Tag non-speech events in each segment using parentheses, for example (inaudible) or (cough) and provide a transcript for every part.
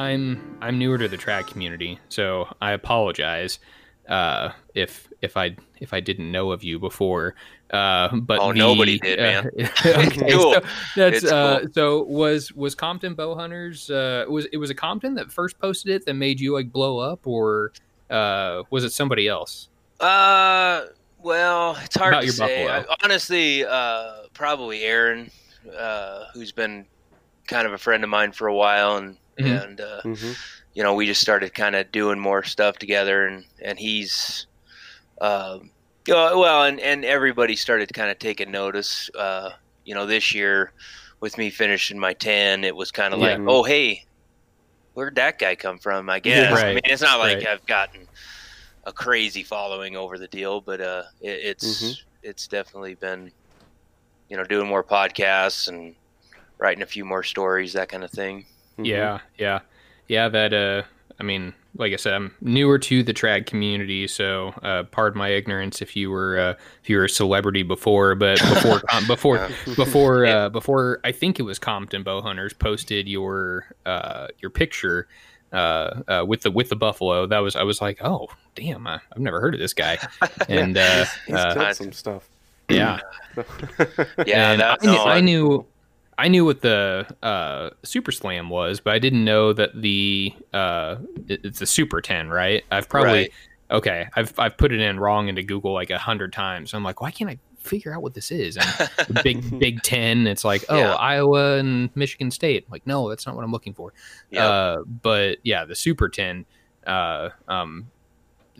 I'm I'm newer to the trad community, so I apologize uh, if if I if I didn't know of you before. Uh, but oh, the, nobody did, man. (laughs) (laughs) Uh, okay, Cool. so that's It's uh, cool. so was was Compton Bow Hunters? Uh, was it was a Compton that first posted it that made you like blow up, or uh, was it somebody else? Uh, well, it's hard About to say. I, honestly, uh, probably Aaron, uh, who's been kind of a friend of mine for a while, and Mhm. and uh, Mm-hmm. you know, we just started kind of doing more stuff together, and and he's, um, well, and and everybody started kind of taking notice. Uh, you know, this year with me finishing my ten, it was kind of Yeah. like, oh hey, where'd that guy come from? I guess. I Right, mean, it's not like right. I've gotten a crazy following over the deal, but uh, it, it's Mhm. it's definitely been, you know, doing more podcasts and writing a few more stories, that kind of thing. Mm-hmm. Yeah, yeah, yeah. That uh, I mean, like I said, I'm newer to the trad community, so uh, pardon my ignorance if you were uh, if you were a celebrity before, but (laughs) before com- before Yeah. before (laughs) Yeah. uh, before I think it was Compton Bow Hunters posted your uh, your picture uh, uh, with the with the buffalo. That was I was like, oh damn, I, I've never heard of this guy, (laughs) and uh, He's uh, some stuff. yeah, Yeah, and that, I, knew, no, I knew I knew what the uh, Super Slam was, but I didn't know that the uh, it- it's a Super Ten, right? I've probably Right. okay. I've I've put it in wrong into Google like a hundred times. I'm like, why can't I figure out what this is? And Big (laughs) Big Ten. It's like, oh, Yeah. Iowa and Michigan State. I'm like, no, that's not what I'm looking for. Yep. Uh, but yeah, the Super Ten. Uh, um,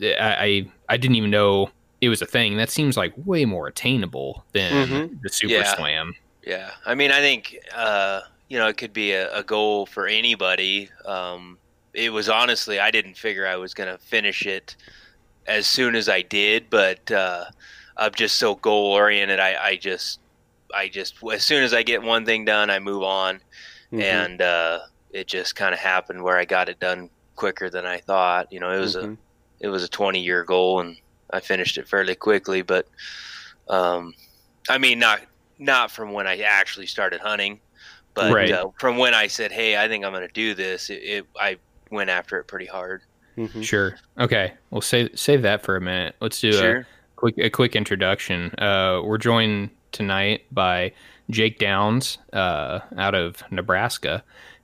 I, I I didn't even know it was a thing. That seems like way more attainable than Mhm. the Super Yeah. Slam. Yeah, I mean, I think uh, you know it could be a, a goal for anybody. Um, it was honestly, I didn't figure I was going to finish it as soon as I did, but uh, I'm just so goal oriented. I, I just, I just, as soon as I get one thing done, I move on, Mhm. and uh, it just kind of happened where I got it done quicker than I thought. You know, it was a Mhm. it was a 20 year goal and I finished it fairly quickly, but um, I mean, not, not from when I actually started hunting, but Right. uh, from when I said, Hey, I think I'm going to do this. It, it, I went after it pretty hard. Mhm. Sure. Okay. Well, save save that for a minute. Let's do a quick a quick introduction. Uh, we're joined tonight by Jake Downs uh, out of Nebraska,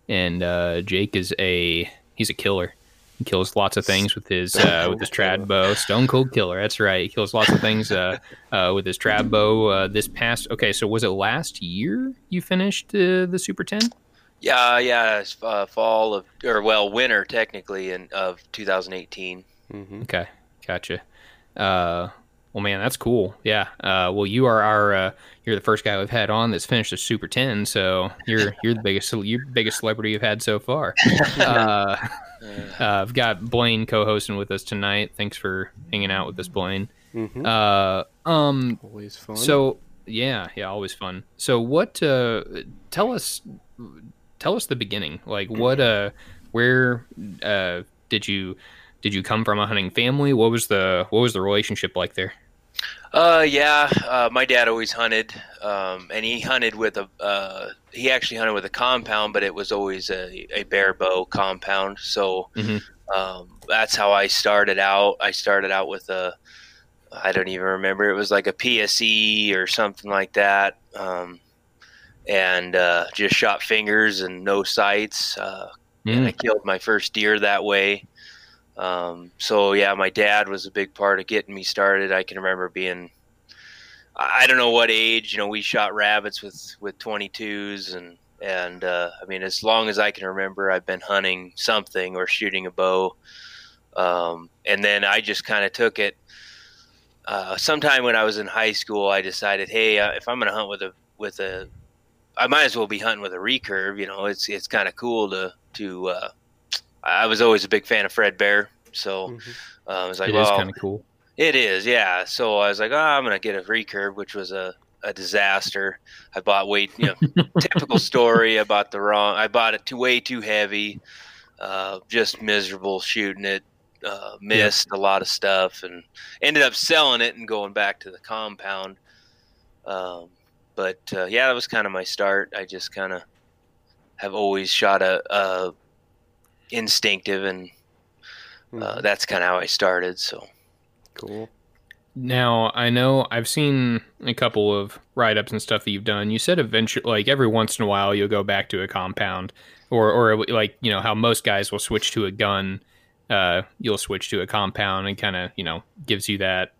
and uh, Jake is a he's a killer. He kills lots of things with his uh, with his trad bow. Stone cold killer. That's right. He kills lots of things uh, (laughs) uh, with his trad bow. Uh, this past okay, so was it last year you finished uh, the Super Ten? Yeah. Yeah. It's uh, fall of, or well, winter technically in of 2018. Mhm. Okay, gotcha. Uh, well, man, that's cool. Yeah. Uh, well, you are our uh, you're the first guy we've had on that's finished a Super Ten, so you're you're the biggest you're the biggest celebrity you've had so far. (laughs) (laughs) Uh, uh, I've got Blaine co-hosting with us tonight. Thanks for hanging out with us, Blaine. Mhm. Uh, um, Always fun. so yeah, yeah, always fun. So what? Uh, tell us, tell us the beginning. Like what? Uh, where? Uh, did you did you come from a hunting family? What was the what was the relationship like there? Uh, yeah. Uh, my dad always hunted, um, and he hunted with a. Uh, he actually hunted with a compound, but it was always a, a bare bow compound. So Mhm. um, that's how I started out. I started out with a. I don't even remember. It was like a PSE or something like that, um, and uh, just shot fingers and no sights. Uh, and I Mm, killed my first deer that way. Um, so yeah, my dad was a big part of getting me started. I can remember being, I don't know what age, you know, we shot rabbits with with 22s and and uh, I mean, as long as I can remember, I've been hunting something or shooting a bow. Um, and then I just kind of took it. Uh, sometime when I was in high school, I decided, hey, uh, if I'm going to hunt with a with a, I might as well be hunting with a recurve. You know, it's it's kind of cool to to. I was always a big fan of Fred Bear, so Mhm. uh, I was like, it is well, kind of cool. it is, yeah. So I was like, oh, I'm gonna get a recurve, which was a, a disaster. I bought way, you know, (laughs) typical story. I bought the wrong. I bought it too way too heavy. Uh, just miserable shooting it. Uh, missed a lot of stuff and ended up selling it and going back to the compound. Um, but uh, yeah, that was kind of my start. I just kind of have always shot a, a instinctive, and uh, Mhm. that's kind of how I started. So cool. Now I know I've seen a couple of write ups and stuff that you've done. You said eventually, like every once in a while, you'll go back to a compound, or or like you know how most guys will switch to a gun. Uh, you'll switch to a compound and kind of you know gives you that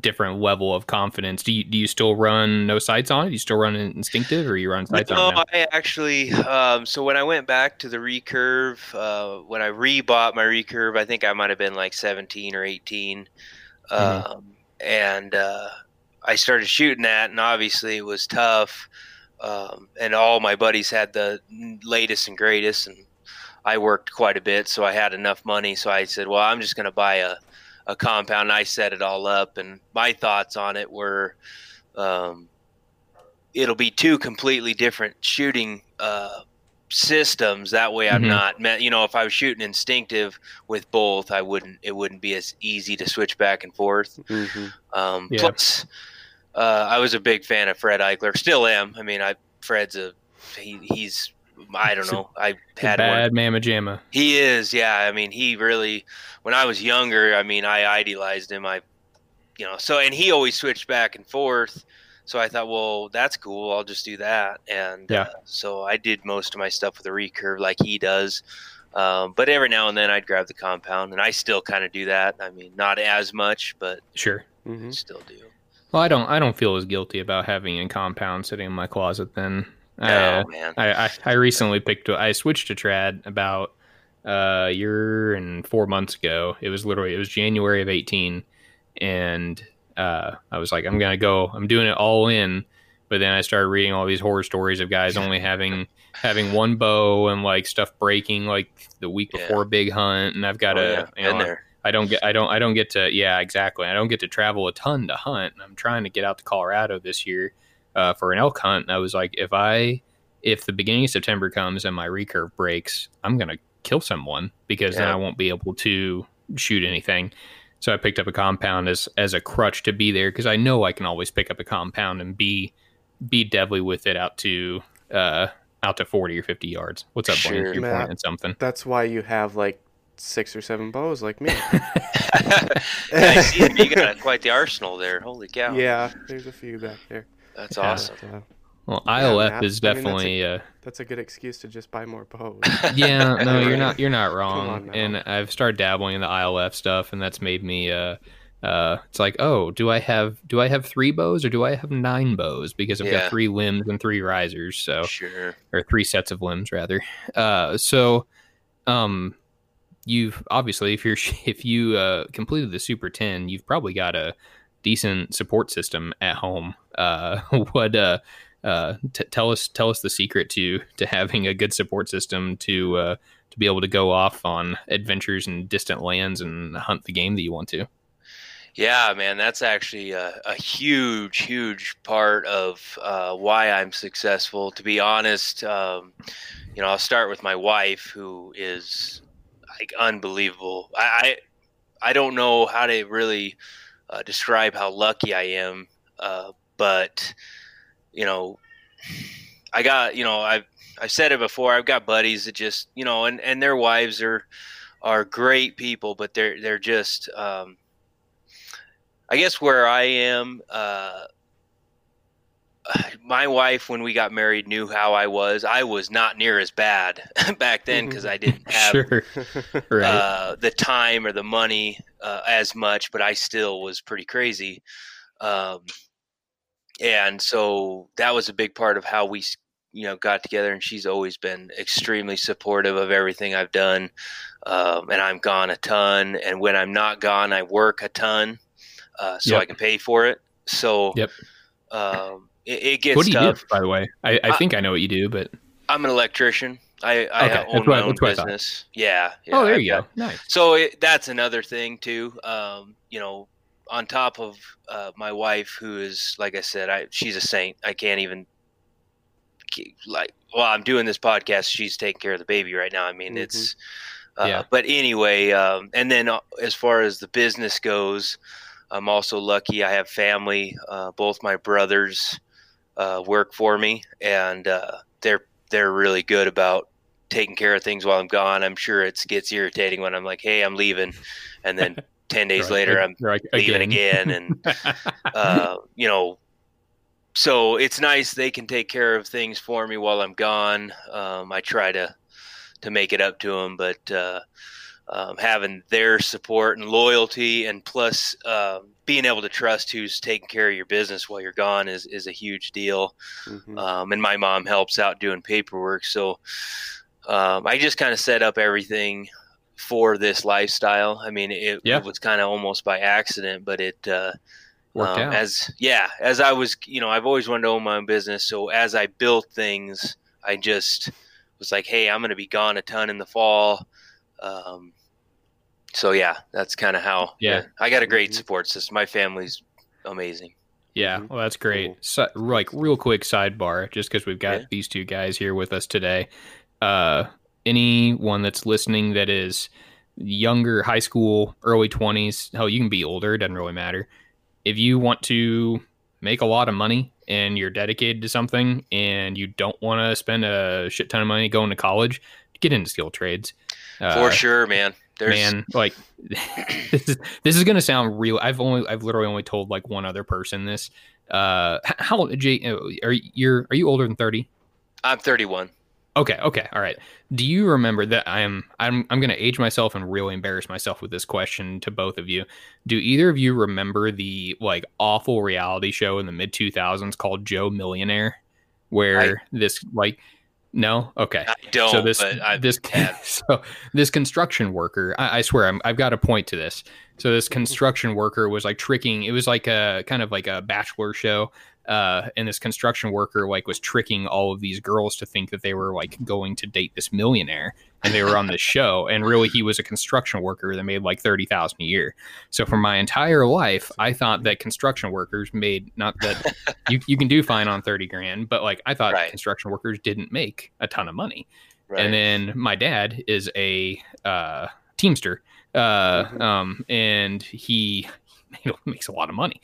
different level of confidence. Do you do you still run no sights on it? Do you still run instinctive, or you run sights no, on it? now? I actually. Um, so when I went back to the recurve, uh, when I rebought my recurve, I think I might have been like 17 or 18, Mhm. um, and uh, I started shooting that, and obviously it was tough. Um, and all my buddies had the latest and greatest, and I worked quite a bit, so I had enough money. So I said, "Well, I'm just going to buy a a compound." I set it all up, and my thoughts on it were. Um, it'll be two completely different shooting uh, systems. That way, I'm Mhm. not, met, you know, if I was shooting instinctive with both, I wouldn't. It wouldn't be as easy to switch back and forth. hmm Um, Yeah. Plus, uh, I was a big fan of Fred Eichler. Still am. I mean, I Fred's a he, he's. I don't know. I It's a had one. bad mamma jamma. He is, yeah. I mean, he really. When I was younger, I mean, I idealized him. I, you know, so and he always switched back and forth. So I thought, well, that's cool. I'll just do that. And Yeah. uh, so I did most of my stuff with a recurve, like he does. Um, but every now and then I'd grab the compound, and I still kind of do that. I mean, not as much, but Sure. hmm still do. Well, I don't. I don't feel as guilty about having a compound sitting in my closet. Then, I, No, uh, man. I, I, I recently picked. I switched to trad about uh, a year and four months ago. It was literally it was January of eighteen, and uh, I was like, I'm gonna go. I'm doing it all in. But then I started reading all these horror stories of guys only having (laughs) having one bow and like stuff breaking like the week Yeah. before a big hunt, and I've got Oh, to yeah, you know. I don't get I don't I don't get to yeah exactly I don't get to travel a ton to hunt. And I'm trying to get out to Colorado this year uh, for an elk hunt. And I was like, if I if the beginning of September comes and my recurve breaks, I'm gonna kill someone because then I won't be able to shoot anything. So I picked up a compound as as a crutch to be there because I know I can always pick up a compound and be be deadly with it out to uh out to 40 or 50 yards. What's up, Blaine? Sure. You're Matt. pointing something. That's why you have like six or seven bows like me. (laughs) (laughs) I see it. You got quite the arsenal there. Holy cow! yeah, there's a few back there. That's Yeah. awesome. But, uh, Well, Yeah, ILF Matt. is I mean, that's a- definitely uh that's a good excuse to just buy more bows. (laughs) yeah, no, (laughs) you're not. You're not wrong. And I've started dabbling in the ILF stuff, and that's made me. Uh, uh, it's like, oh, do I have do I have three bows or do I have nine bows? Because I've Yeah. got three limbs and three risers, so Sure. or three sets of limbs rather. Uh, so, um, you've obviously if you're (laughs) if you uh, completed the Super Ten, you've probably got a decent support system at home. Uh, (laughs) what uh, uh, t- tell us tell us the secret to to having a good support system to uh, to be able to go off on adventures in distant lands and hunt the game that you want to. Yeah, man, that's actually a, a huge, huge part of uh, why I'm successful. To be honest, um, you know, I'll start with my wife, who is like unbelievable. I I, I don't know how to really uh, describe how lucky I am, uh, but you know, I got you know I've I've said it before. I've got buddies that just you know, and and their wives are are great people, but they're they're just. Um, I guess where I am, uh, my wife, when we got married, knew how I was. I was not near as bad (laughs) back then because I didn't (laughs) have Sure, (laughs) right. uh, the time or the money uh, as much, but I still was pretty crazy. Um, and so that was a big part of how we, you know, got together. And she's always been extremely supportive of everything I've done. Um, and I'm gone a ton. And when I'm not gone, I work a ton uh, so Yep. I can pay for it. So Yep. um, it, it gets what do you tough. do, by the way? I, I I- think I know what you do, but I'm an electrician. I, I Okay, own my own I business. Yeah, yeah. oh, there I've you got- go. Nice. so it, that's another thing too. Um, you know, on top of uh, my wife, who is like I said, I she's a saint. I can't even ke- like. while I'm doing this podcast. She's taking care of the baby right now. I mean, Mhm. it's. Uh, Yeah. But anyway, um, and then uh, as far as the business goes, I'm also lucky. I have family. Uh, both my brothers uh, work for me, and uh, they're they're really good about taking care of things while I'm gone. I'm sure it gets irritating when I'm like, "Hey, I'm leaving," and then (laughs) ten days Right. later I'm You're leaving again, and (laughs) uh, you know, so it's nice they can take care of things for me while I'm gone. Um, I try to to make it up to them, but uh, um, having their support and loyalty, and plus um, being able to trust who's taking care of your business while you're gone is is a huge deal. Mhm. Um, and my mom helps out doing paperwork, so um, I just kind of set up everything for this lifestyle. I mean, it, Yeah. it was kind of almost by accident, but it uh, Worked um, out. as yeah as i was you know i've always wanted to own my own business so as i built things i just was like hey i'm going to be gone a ton in the fall um, so yeah that's kind of how Yeah. i got a great Mhm. support system my family's amazing Yeah, Mhm. well, that's great. Cool. So, like, real quick sidebar, just because we've got Yeah. these two guys here with us today. Uh, anyone that's listening that is younger, high school, early twenties, hell, you can be older. It doesn't really matter. If you want to make a lot of money and you're dedicated to something and you don't want to spend a shit ton of money going to college, get into skill trades. Uh, for sure man there's man like (laughs) this is this is gonna sound real i've only i've literally only told like one other person this uh how Jay, uh, are you are you older than 30 i'm 31 okay okay all right do you remember that i'm i'm i'm gonna age myself and really embarrass myself with this question to both of you do either of you remember the like awful reality show in the mid 2000s called joe millionaire where this like no okay i don't so this I, this have. (laughs) so this construction worker I, I swear I'm, I've got a point to this. So this (laughs) construction worker was like tricking. It was like a kind of like a bachelor show, uh, and this construction worker like was tricking all of these girls to think that they were like going to date this millionaire, and they were on this (laughs) show. And really, he was a construction worker that made like thirty thousand a year. So for my entire life, I thought that construction workers made not that (laughs) you you can do fine on thirty grand, but like I thought Right. construction workers didn't make a ton of money. right. And then my dad is a uh, teamster, uh, Mhm. um, and he (laughs) makes a lot of money.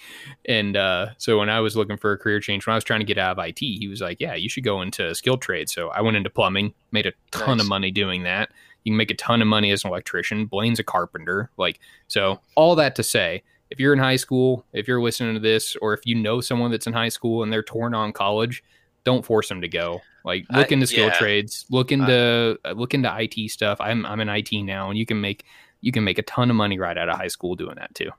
And uh, so when I was looking for a career change, when I was trying to get out of IT, he was like, "Yeah, you should go into skilled trade." So I went into plumbing, made a ton Nice. of money doing that. You can make a ton of money as an electrician. Blaine's a carpenter. Like so, all that to say. If you're in high school, if you're listening to this, or if you know someone that's in high school and they're torn on college, don't force them to go. Like look I- into skill yeah. trades, look into uh, look into IT stuff. I'm I'm in IT now, and you can make you can make a ton of money right out of high school doing that too.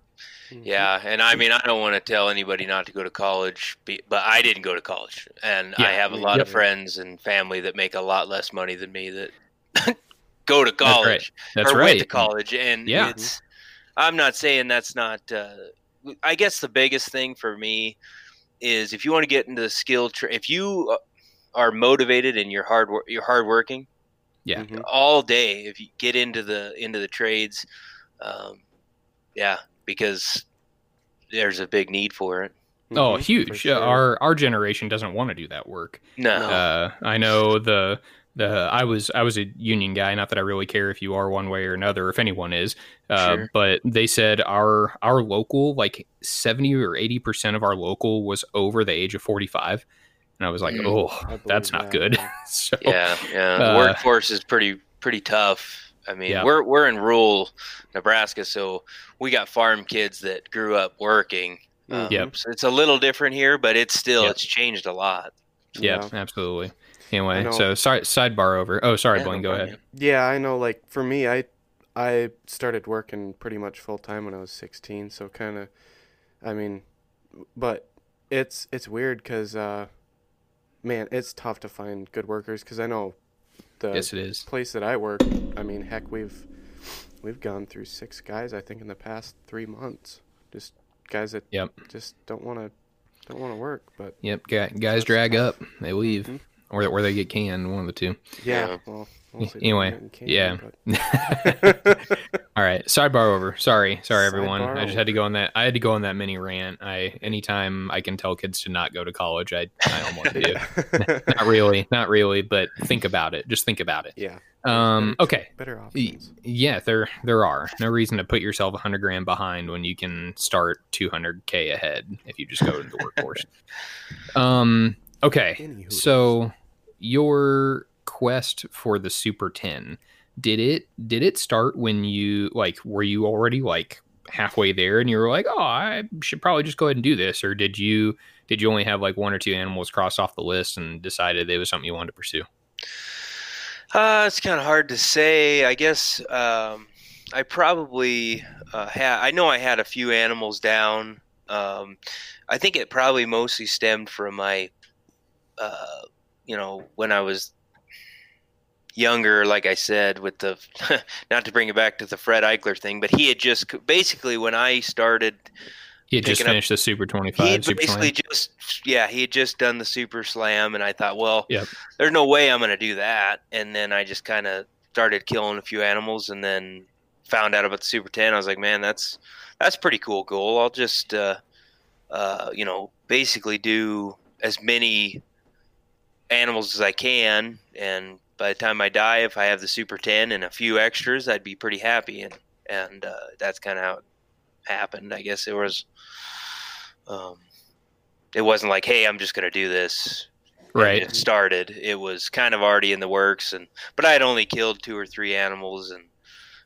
Mhm. Yeah, and I mean, I don't want to tell anybody not to go to college, but I didn't go to college, and I have a lot of friends and family that make a lot less money than me that (laughs) go to That's right. college That's or right. went to college, and Yeah. it's. I'm not saying that's not. Uh, I guess the biggest thing for me is if you want to get into the skill, tra- if you uh, are motivated and you're hard, wor- you're hardworking, Yeah. All day if you get into the into the trades um, yeah because there's a big need for it Oh, Mhm, huge! for sure. Our our generation doesn't want to do that work. no No. Uh, I know the the I was I was a union guy. Not that I really care if you are one way or another, if anyone is. Uh, Sure. But they said our our local, like seventy or eighty percent of our local, was over the age of forty five, and I was like, Mm. oh, that's not that, good. yeah. (laughs) so yeah yeah the Uh, workforce is pretty pretty tough i mean Yeah. we're we're in rural nebraska so we got farm kids that grew up working um. Yep. so it's a little different here but it's still Yep. it's changed a lot yeah, absolutely. Anyway, so sorry, sidebar over. Oh, sorry, Yeah, Blaine, go problem. ahead. Yeah, I know. Like for me, I I started working pretty much full time when I was 16. So kind of, I mean, but it's it's weird because, uh, man, it's tough to find good workers. Because I know the Yes, it is. place that I work. I mean, heck, we've we've gone through six guys. I think in the past three months, just guys that Yep. just don't want to don't want to work. But Yep, guys drag up, they leave, Mhm. Or or they get canned. One of the two. yeah, Yeah. well, Anyway, don't yeah. but- (laughs) (laughs) All right, sidebar over. Sorry, sorry everyone. Sidebar I just had to go on that. I had to go on that mini rant. I anytime I can tell kids to not go to college, I I almost want to do. It. (laughs) Not really, not really, but think about it. Just think about it. yeah, Um. Okay. better Y- options. Yeah, there there are no reason to put yourself a hundred grand behind when you can start two hundred k ahead if you just go to the workforce. um. Okay. Anywho. So your quest for the Super 10, did it did it start when you like were you already like halfway there and you were like, "Oh, I should probably just go ahead and do this," or did you did you only have like one or two animals crossed off the list and decided it was something you wanted to pursue? Uh, it's kind of hard to say. I guess um, I probably uh, had. I know I had a few animals down. Um, I think it probably mostly stemmed from my, uh, you know, when I was younger, like I said, with the (laughs) not to bring it back to the Fred Eichler thing, but he had just basically when I started. He had just picking up- finished the Super He 25. had Super basically Slam. just yeah, he had just done the Super Slam, and I thought, well, Yep. there's no way I'm going to do that. And then I just kind of started killing a few animals, and then found out about the Super 10. I was like, man, that's that's pretty cool goal. I'll just uh, uh, you know basically do as many animals as I can, and by the time I die, if I have the Super 10 and a few extras, I'd be pretty happy. And and uh, that's kind of how it happened. I guess it was. Um, it wasn't like, hey, I'm just going to do this. Right. It started. It was kind of already in the works, and but I had only killed two or three animals, and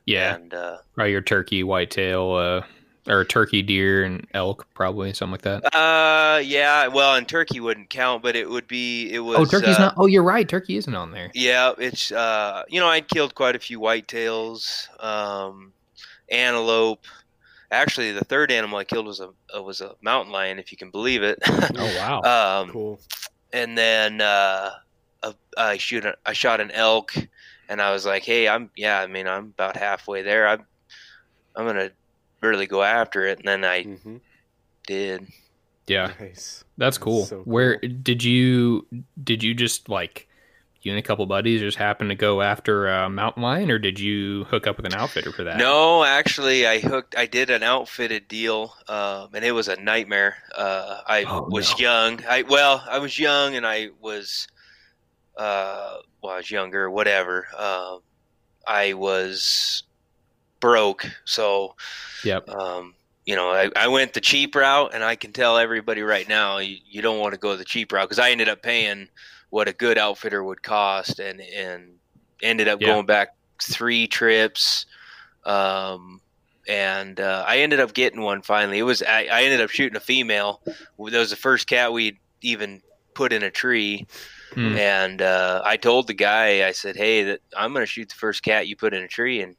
Yeah. and uh, your turkey, whitetail, uh, or turkey, deer, and elk, probably something like that. uh, yeah. Well, and turkey wouldn't count, but it would be. It was. oh, turkey's uh, not. Oh, you're right. Turkey isn't on there. Yeah, it's uh, you know, I'd killed quite a few whitetails, um, antelope. Actually, the third animal I killed was a uh, was a mountain lion, if you can believe it. Oh wow. (laughs) um, Cool. and then uh, a, I shoot a, I shot an elk, and I was like, hey, I'm yeah, I mean, I'm about halfway there. I'm I'm gonna really go after it, and then I hmm did. yeah, Nice. that's cool. so Where did you did you just like you and a couple buddies just happen to go after a mountain lion, or did you hook up with an outfitter for that? No, actually, I hooked. I did an outfitted deal, um, and it was a nightmare. Uh, I Oh, was no. young. I well, I was young, and I was, uh, well, I was younger, whatever. Um, I was broke, so Yep. um, you know, I, I went the cheap route, and I can tell everybody right now, you, you don't want to go the cheap route because I ended up paying what a good outfitter would cost, and and ended up Yeah. going back three trips, um, and uh, I ended up getting one finally. It was I, I ended up shooting a female. That was the first cat we'd even put in a tree, Hmm. and uh, I told the guy, I said, "Hey, that I'm going to shoot the first cat you put in a tree," and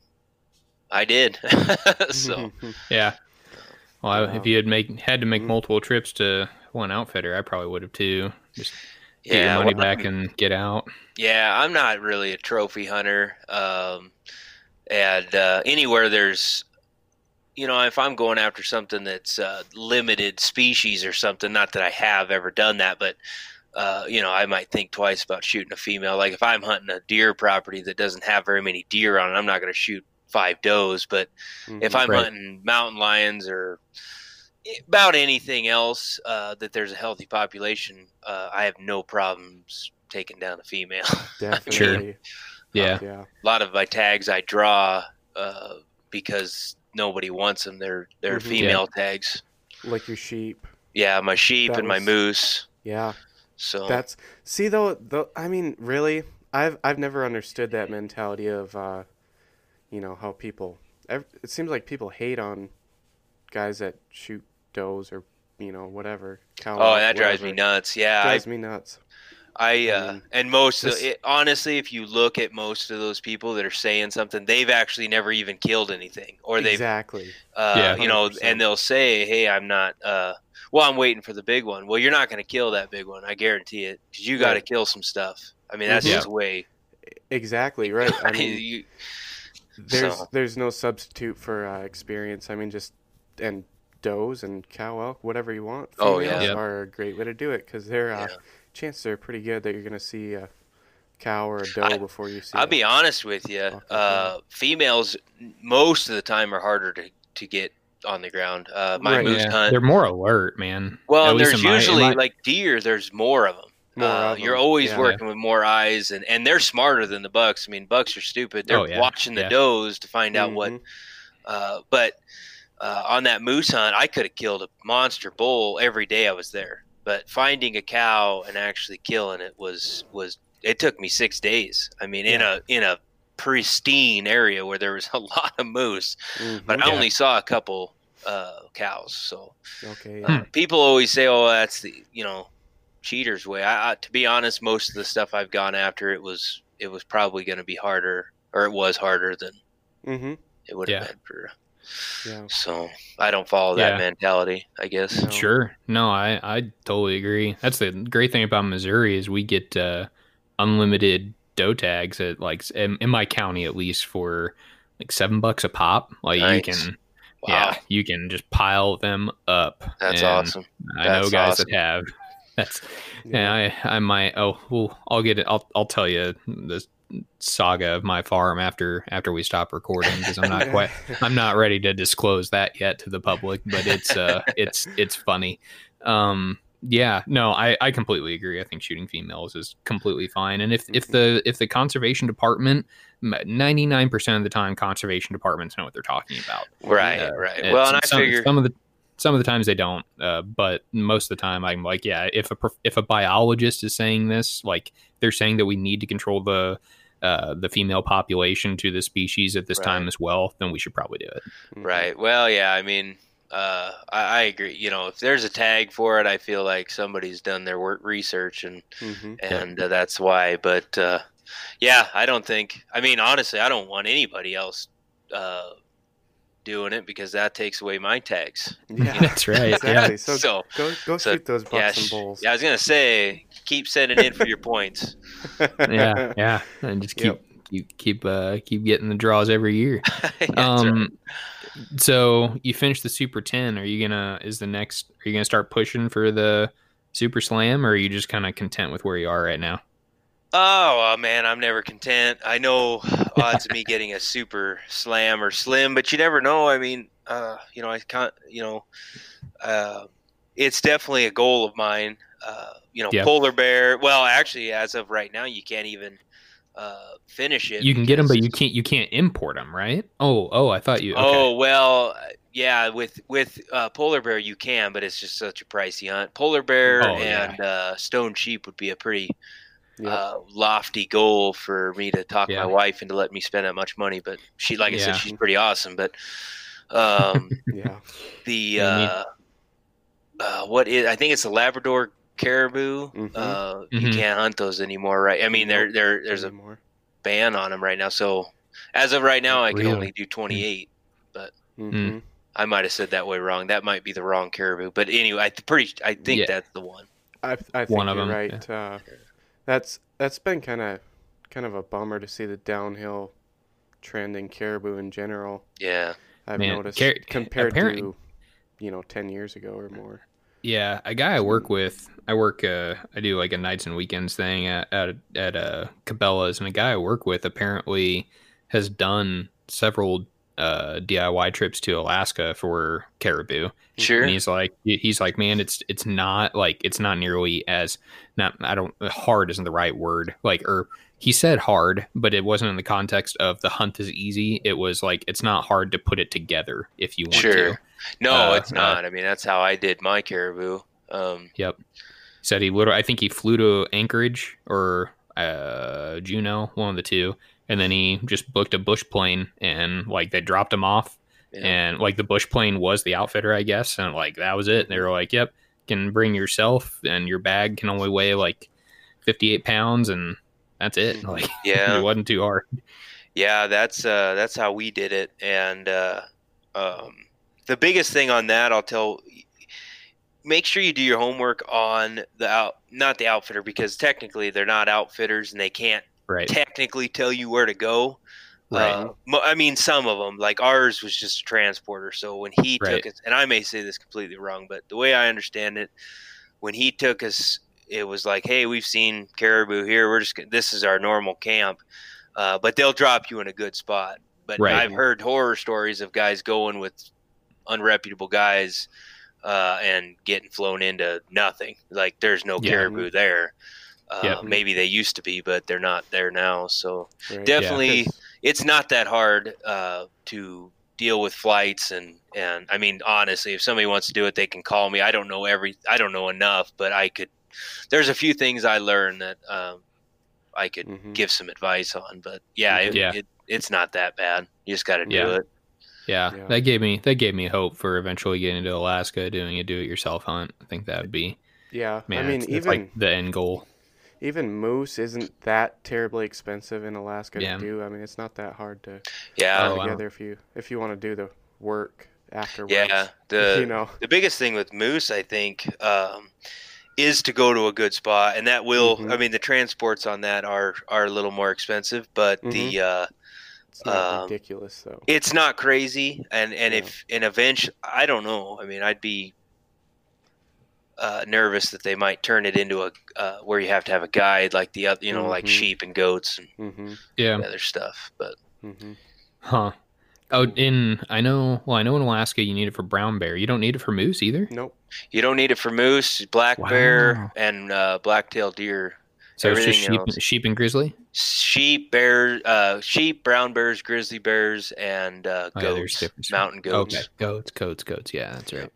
I did. (laughs) so. (laughs) Yeah. Well, I, if you had make had to make Mhm. multiple trips to one outfitter, I probably would have too. Just get your Yeah, money well, back and get out. Yeah, I'm not really a trophy hunter. Um, and uh, anywhere there's, you know, if I'm going after something that's uh, limited species or something, not that I have ever done that, but, uh, you know, I might think twice about shooting a female. Like if I'm hunting a deer property that doesn't have very many deer on it, I'm not going to shoot five does. But if I'm Right. hunting mountain lions or about anything else uh, that there's a healthy population, uh, I have no problems taking down a female. (laughs) definitely. Yeah. Yeah. a lot of my tags I draw uh, because nobody wants them. They're they're Mhm. female tags. Like your sheep. Yeah, my sheep That and my moose. Yeah. So That's see though. Though I mean, really, I've I've never understood that mentality of, uh, you know, how people it seems like people hate on guys that shoot does or you know whatever. Cow oh, elk, that drives me nuts. Yeah, Drives me nuts. I, I uh, mean, and most of this- it, honestly, if you look at most of those people that are saying something, they've actually never even killed anything, or they've exactly. uh, Yeah. you know, and they'll say, "Hey, I'm not." Uh, well, I'm waiting for the big one. Well, you're not going to kill that big one. I guarantee it, because you got to Right. kill some stuff. I mean, that's Mhm. just way. Exactly right. I (laughs) mean, you, there's so- there's no substitute for uh, experience. I mean, just and does and cow elk, whatever you want. Oh, yeah. Yep. are a great way to do it because they're uh, Yeah. chances are pretty good that you're gonna see a cow or a doe I- before you see. I'll a- be honest with you. Uh, females most of the time are harder to, to get on the ground. Uh, my Right. moose Yeah. hunt. They're more alert, man. Well, At and least there's in my- usually my- like deer. There's more of them. Uh, you're always yeah. working with more eyes, and, and they're smarter than the bucks. I mean, bucks are stupid. They're Oh, yeah. watching the Yeah. does to find out what. Mhm. Uh, but uh, on that moose hunt, I could have killed a monster bull every day I was there. But finding a cow and actually killing it was was it took me six days. I mean, in a in a pristine area where there was (laughs) a lot of moose, Mhm. but I Yeah. only saw a couple uh, cows. So okay, Hmm. people always say, "Oh, that's the you know cheaters way." I, I, to be honest, most of the stuff I've gone after it was it was probably going to be harder, or it was harder than Mm-hmm. it would have Yeah. been for. Yeah. So I don't follow that Yeah. mentality. I guess. No. Sure. No, I, I totally agree. That's the great thing about Missouri is we get uh, unlimited doe tags at like in, in my county at least for like seven bucks a pop. Like you can, Wow, yeah, you can just pile them up. that's And awesome. I know guys awesome. that have. That's (laughs) Yeah. I I might. Oh, well, I'll get it. I'll I'll tell you the saga of my farm after after we stop recording because I'm not quite (laughs) I'm not ready to disclose that yet to the public, but it's uh it's it's funny. Um yeah, no, I, I completely agree. I think shooting females is completely fine. And if, if the if the conservation department, ninety nine percent of the time, conservation departments know what they're talking about. Right, Uh, right. Well, and I figure some of the some of the times they don't, uh, but most of the time I'm like, yeah, if a if a biologist is saying this, like they're saying that we need to control the uh, the female population to the species at this time as well, then we should probably do it. Right. Well, yeah. I mean, uh, I, I agree. You know, if there's a tag for it, I feel like somebody's done their work research, and Mhm. and uh, that's why. But uh, yeah, I don't think. I mean, honestly, I don't want anybody else uh, doing it because that takes away my tags. (laughs) Yeah. That's right. Exactly. (laughs) So, So, go go so, shoot those bucks yeah, and bulls. yeah, I was gonna say, keep sending in for your points. (laughs) yeah, yeah, and just keep Yep. keep keep uh keep getting the draws every year. That's um, right. so you finish the Super Ten. Are you gonna is the next? Are you gonna start pushing for the Super Slam, or are you just kind of content with where you are right now? Oh uh, man, I'm never content. I know odds of me (laughs) getting a super slam or slim, but you never know. I mean, uh, you know, I can't. You know, uh, it's definitely a goal of mine. Uh, you know, Yeah. polar bear. Well, actually, as of right now, you can't even uh, finish it. You can get them, but you can't you can't import them, right? Oh, oh, I thought you. Okay. Oh well, yeah. With with uh, polar bear, you can, but it's just such a pricey hunt. Polar bear Oh, yeah. and uh, stone sheep would be a pretty Yep. uh, lofty goal for me to talk Yeah. my wife into letting me spend that much money. But she, like I Yeah. said, she's pretty awesome. But um, (laughs) yeah. the Yeah, uh, uh, what is? I think it's the Labrador caribou. Mhm. Uh, You Mhm. can't hunt those anymore, right? I mean, there there there's a Anymore. ban on them right now. So as of right now, I can Really? only do 28. Mhm. I might have said that way wrong. That might be the wrong caribou. But anyway, I pretty I think Yeah. that's the one. I I think One of you're them, right. Uh, that's that's been kind of kind of a bummer to see the downhill trend in caribou in general. Yeah. I've Man, noticed car- compared apparent- to you know ten years ago or more. Yeah, a guy I work with, I work, uh, I do like a nights and weekends thing at at, at uh, Cabela's, and a guy I work with apparently has done several uh, DIY trips to Alaska for caribou, Sure. and he's like, he's like, man, it's it's not like it's not nearly as not I don't hard isn't the right word, like or he said hard, but it wasn't in the context of the hunt is easy. It was like it's not hard to put it together if you want Sure. to. No, Uh, it's not. I mean, that's how I did my caribou. Um, Yep. Said he literally, I think he flew to Anchorage or uh, Juneau, one of the two, and then he just booked a bush plane and like they dropped him off, Yeah. and like the bush plane was the outfitter, I guess, and like that was it. They were like, "Yep, can bring yourself, and your bag can only weigh like fifty-eight pounds, and that's it." (laughs) Like, (laughs) yeah. it wasn't too hard. Yeah, that's uh, that's how we did it, and uh, um, the biggest thing on that, I'll tell. Make sure you do your homework on the out, not the outfitter, because technically they're not outfitters and they can't Right. technically tell you where to go. Right. Uh, I mean, some of them, like ours, was just a transporter. So when he Right. took us, and I may say this completely wrong, but the way I understand it, when he took us, it was like, "Hey, we've seen caribou here. We're just this is our normal camp, uh, but they'll drop you in a good spot." But Right. I've heard horror stories of guys going with unreputable guys uh, and getting flown into nothing. Like there's no Yeah. caribou there. Uh, Yep. Maybe they used to be, but they're not there now. So Right? definitely Because- it's not that hard uh, to deal with flights and and I mean honestly if somebody wants to do it they can call me I don't know every I don't know enough but I could there's a few things I learned that um, I could Mhm. give some advice on. But yeah, it, Yeah. It, it's not that bad. You just got to do Yeah. it. Yeah, Yeah. that gave me that gave me hope for eventually getting to Alaska, doing a do-it-yourself hunt. I think that would be Yeah, man. I mean, it's, it's like the end goal. Even moose isn't that terribly expensive in Alaska Yeah. to do. I mean, it's not that hard to Yeah, Oh, put wow. together if you if you want to do the work afterwards. yeah. (laughs) The you know. the biggest thing with moose, I think, um, is to go to a good spot, and that will. Mhm. I mean, the transports on that are are a little more expensive, but the uh, It's not Um, ridiculous though. it's not crazy. And and Yeah. if and eventually, I don't know. I mean, I'd be. Uh, nervous that they might turn it into a uh, where you have to have a guide like the other you know like Mhm. sheep and goats and hmm Yeah, other stuff but hmm huh? Oh, in I know. Well, I know in Alaska you need it for brown bear. You don't need it for moose either. Nope. you don't need it for moose black bear and uh, black-tailed deer So it's just sheep, else. sheep and grizzly. sheep, bears, uh, sheep, brown bears, grizzly bears, and uh, Oh, yeah, goats, mountain goats. Okay, goats, goats, goats. Yeah, that's right.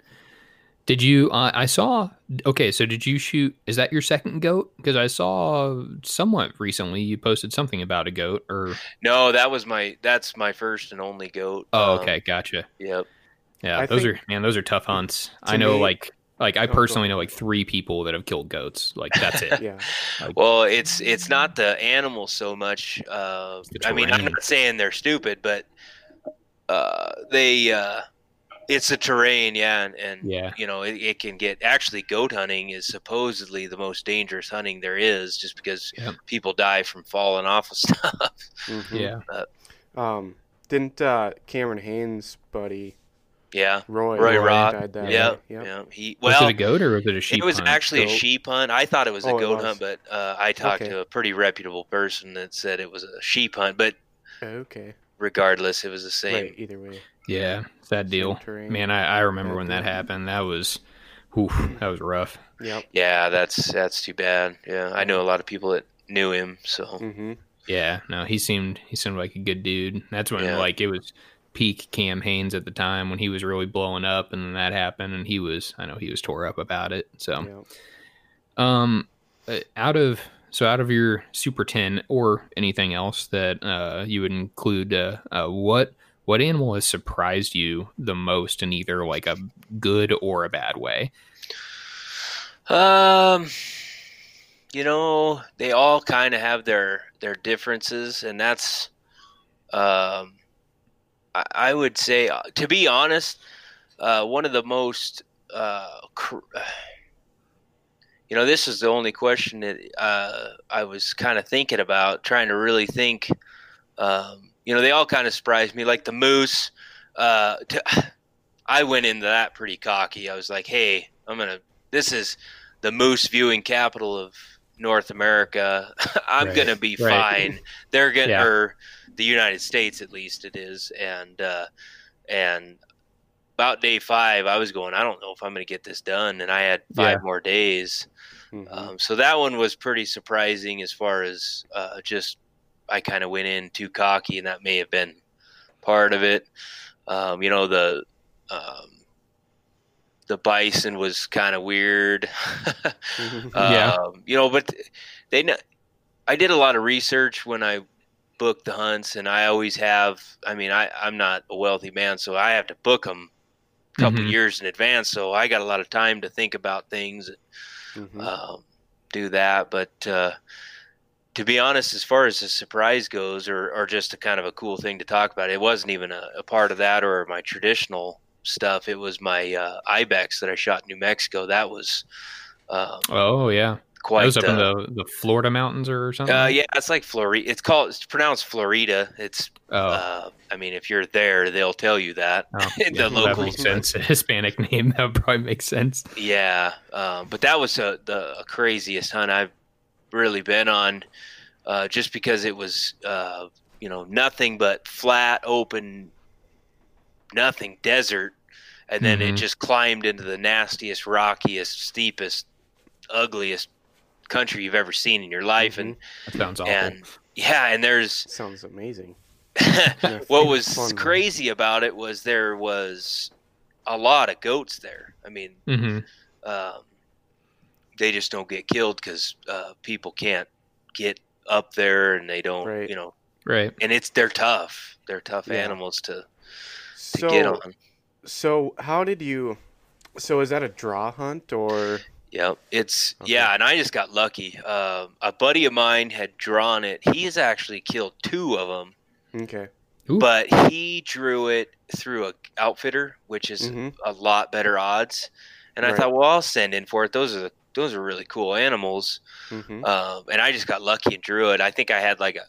Did you? Uh, I saw. Okay, so did you shoot? Is that your second goat? Because I saw somewhat recently you posted something about a goat. Or No, that was my that's my first and only goat. oh, Um, okay, gotcha. Yep. Yeah, I those think- are man, those are tough hunts. to I know, me- like, like I Oh, personally know like three people that have killed goats. Like that's it. Yeah. Well, it's it's not the animals so much. Uh, I mean, I'm not saying they're stupid, but uh, they uh, it's a terrain, yeah, and, and Yeah. you know it, it can get. Actually, goat hunting is supposedly the most dangerous hunting there is, just because Yep. people die from falling off of (laughs) stuff. Mhm. yeah. Um, didn't uh, Cameron Hanes' buddy yeah, Roy, Roy Roach. died that yeah. Yep. yeah. He Was well, it a goat or was it a sheep? It was hunt? actually a sheep hunt. I thought it was a Oh, it goat was. hunt, but uh, I talked Okay. to a pretty reputable person that said it was a sheep hunt. But Okay. Regardless, it was the same. Right. Either way. Yeah, it's that deal. Man, I, I remember when that happened. That was, whew, that was rough. Yep. Yeah, that's that's too bad. Yeah, I know a lot of people that knew him. So hmm Yeah, no, he seemed he seemed like a good dude. That's when Yeah. like it was peak Cam Hanes at the time when he was really blowing up, and then that happened, and he was I know he was tore up about it. So, Yep. um, uh, out of so out of your Super Ten or anything else that uh you would include, uh, uh what what animal has surprised you the most in either like a good or a bad way? Um, you know, they all kind of have their their differences, and that's, um, I, I would say, uh, to be honest, uh, one of the most, uh, cr- you know, this is the only question that uh, I was kind of thinking about, trying to really think. Um, you know, they all kind of surprised me, like the moose. Uh, to, (sighs) I went into that pretty cocky. I was like, "Hey, I'm gonna. This is the moose viewing capital of North America. (laughs) I'm Right, gonna be right. fine. They're gonna, Yeah. or the United States at least it is. And uh, and about day five, I was going. I don't know if I'm gonna get this done, and I had five more days. Mhm. Um, so that one was pretty surprising as far as uh, just I kind of went in too cocky, and that may have been part of it. Um, you know the um, the bison was kind of weird. (laughs) Yeah. Um, you know, but they. kn- I did a lot of research when I booked the hunts, and I always have. I mean, I I'm not a wealthy man, so I have to book them a couple Mhm. years in advance. So I got a lot of time to think about things Mhm. um, do that. But uh, to be honest, as far as the surprise goes, or, or just a kind of a cool thing to talk about, it wasn't even a, a part of that or my traditional stuff. It was my uh, ibex that I shot in New Mexico. That was um, Oh yeah, quite. was up in uh, the the Florida mountains or something. uh, yeah, it's like Florida. It's called. It's pronounced Florida. It's. Oh, Uh, I mean, if you're there, they'll tell you that. oh, (laughs) the yeah, that locals. makes sense. A (laughs) Hispanic name that would probably makes sense. Yeah, um, but that was uh the craziest hunt I've really been on, uh, just because it was, uh, you know, nothing but flat, open, nothing desert, and then it Mhm. just climbed into the nastiest, rockiest, steepest, ugliest country you've ever seen in your life, and That sounds awful. and yeah, and there's (laughs) Sounds amazing. (laughs) what was Fun. crazy about it was there was a lot of goats there. I mean, hmm um, they just don't get killed because uh, people can't get up there and they don't, Right. you know, Right. and it's they're tough. They're tough Yeah. animals to to So, get on. so how did you? So is that a draw hunt or? Yep, it's Okay. yeah, and I just got lucky. Um, a buddy of mine had drawn it. He has actually killed two of them, Okay. Ooh. but he drew it through a outfitter, which is hmm a lot better odds. And I thought, well, I'll send in for it. Those are the, those are really cool animals. hmm Um, and I just got lucky and drew it. I think I had like a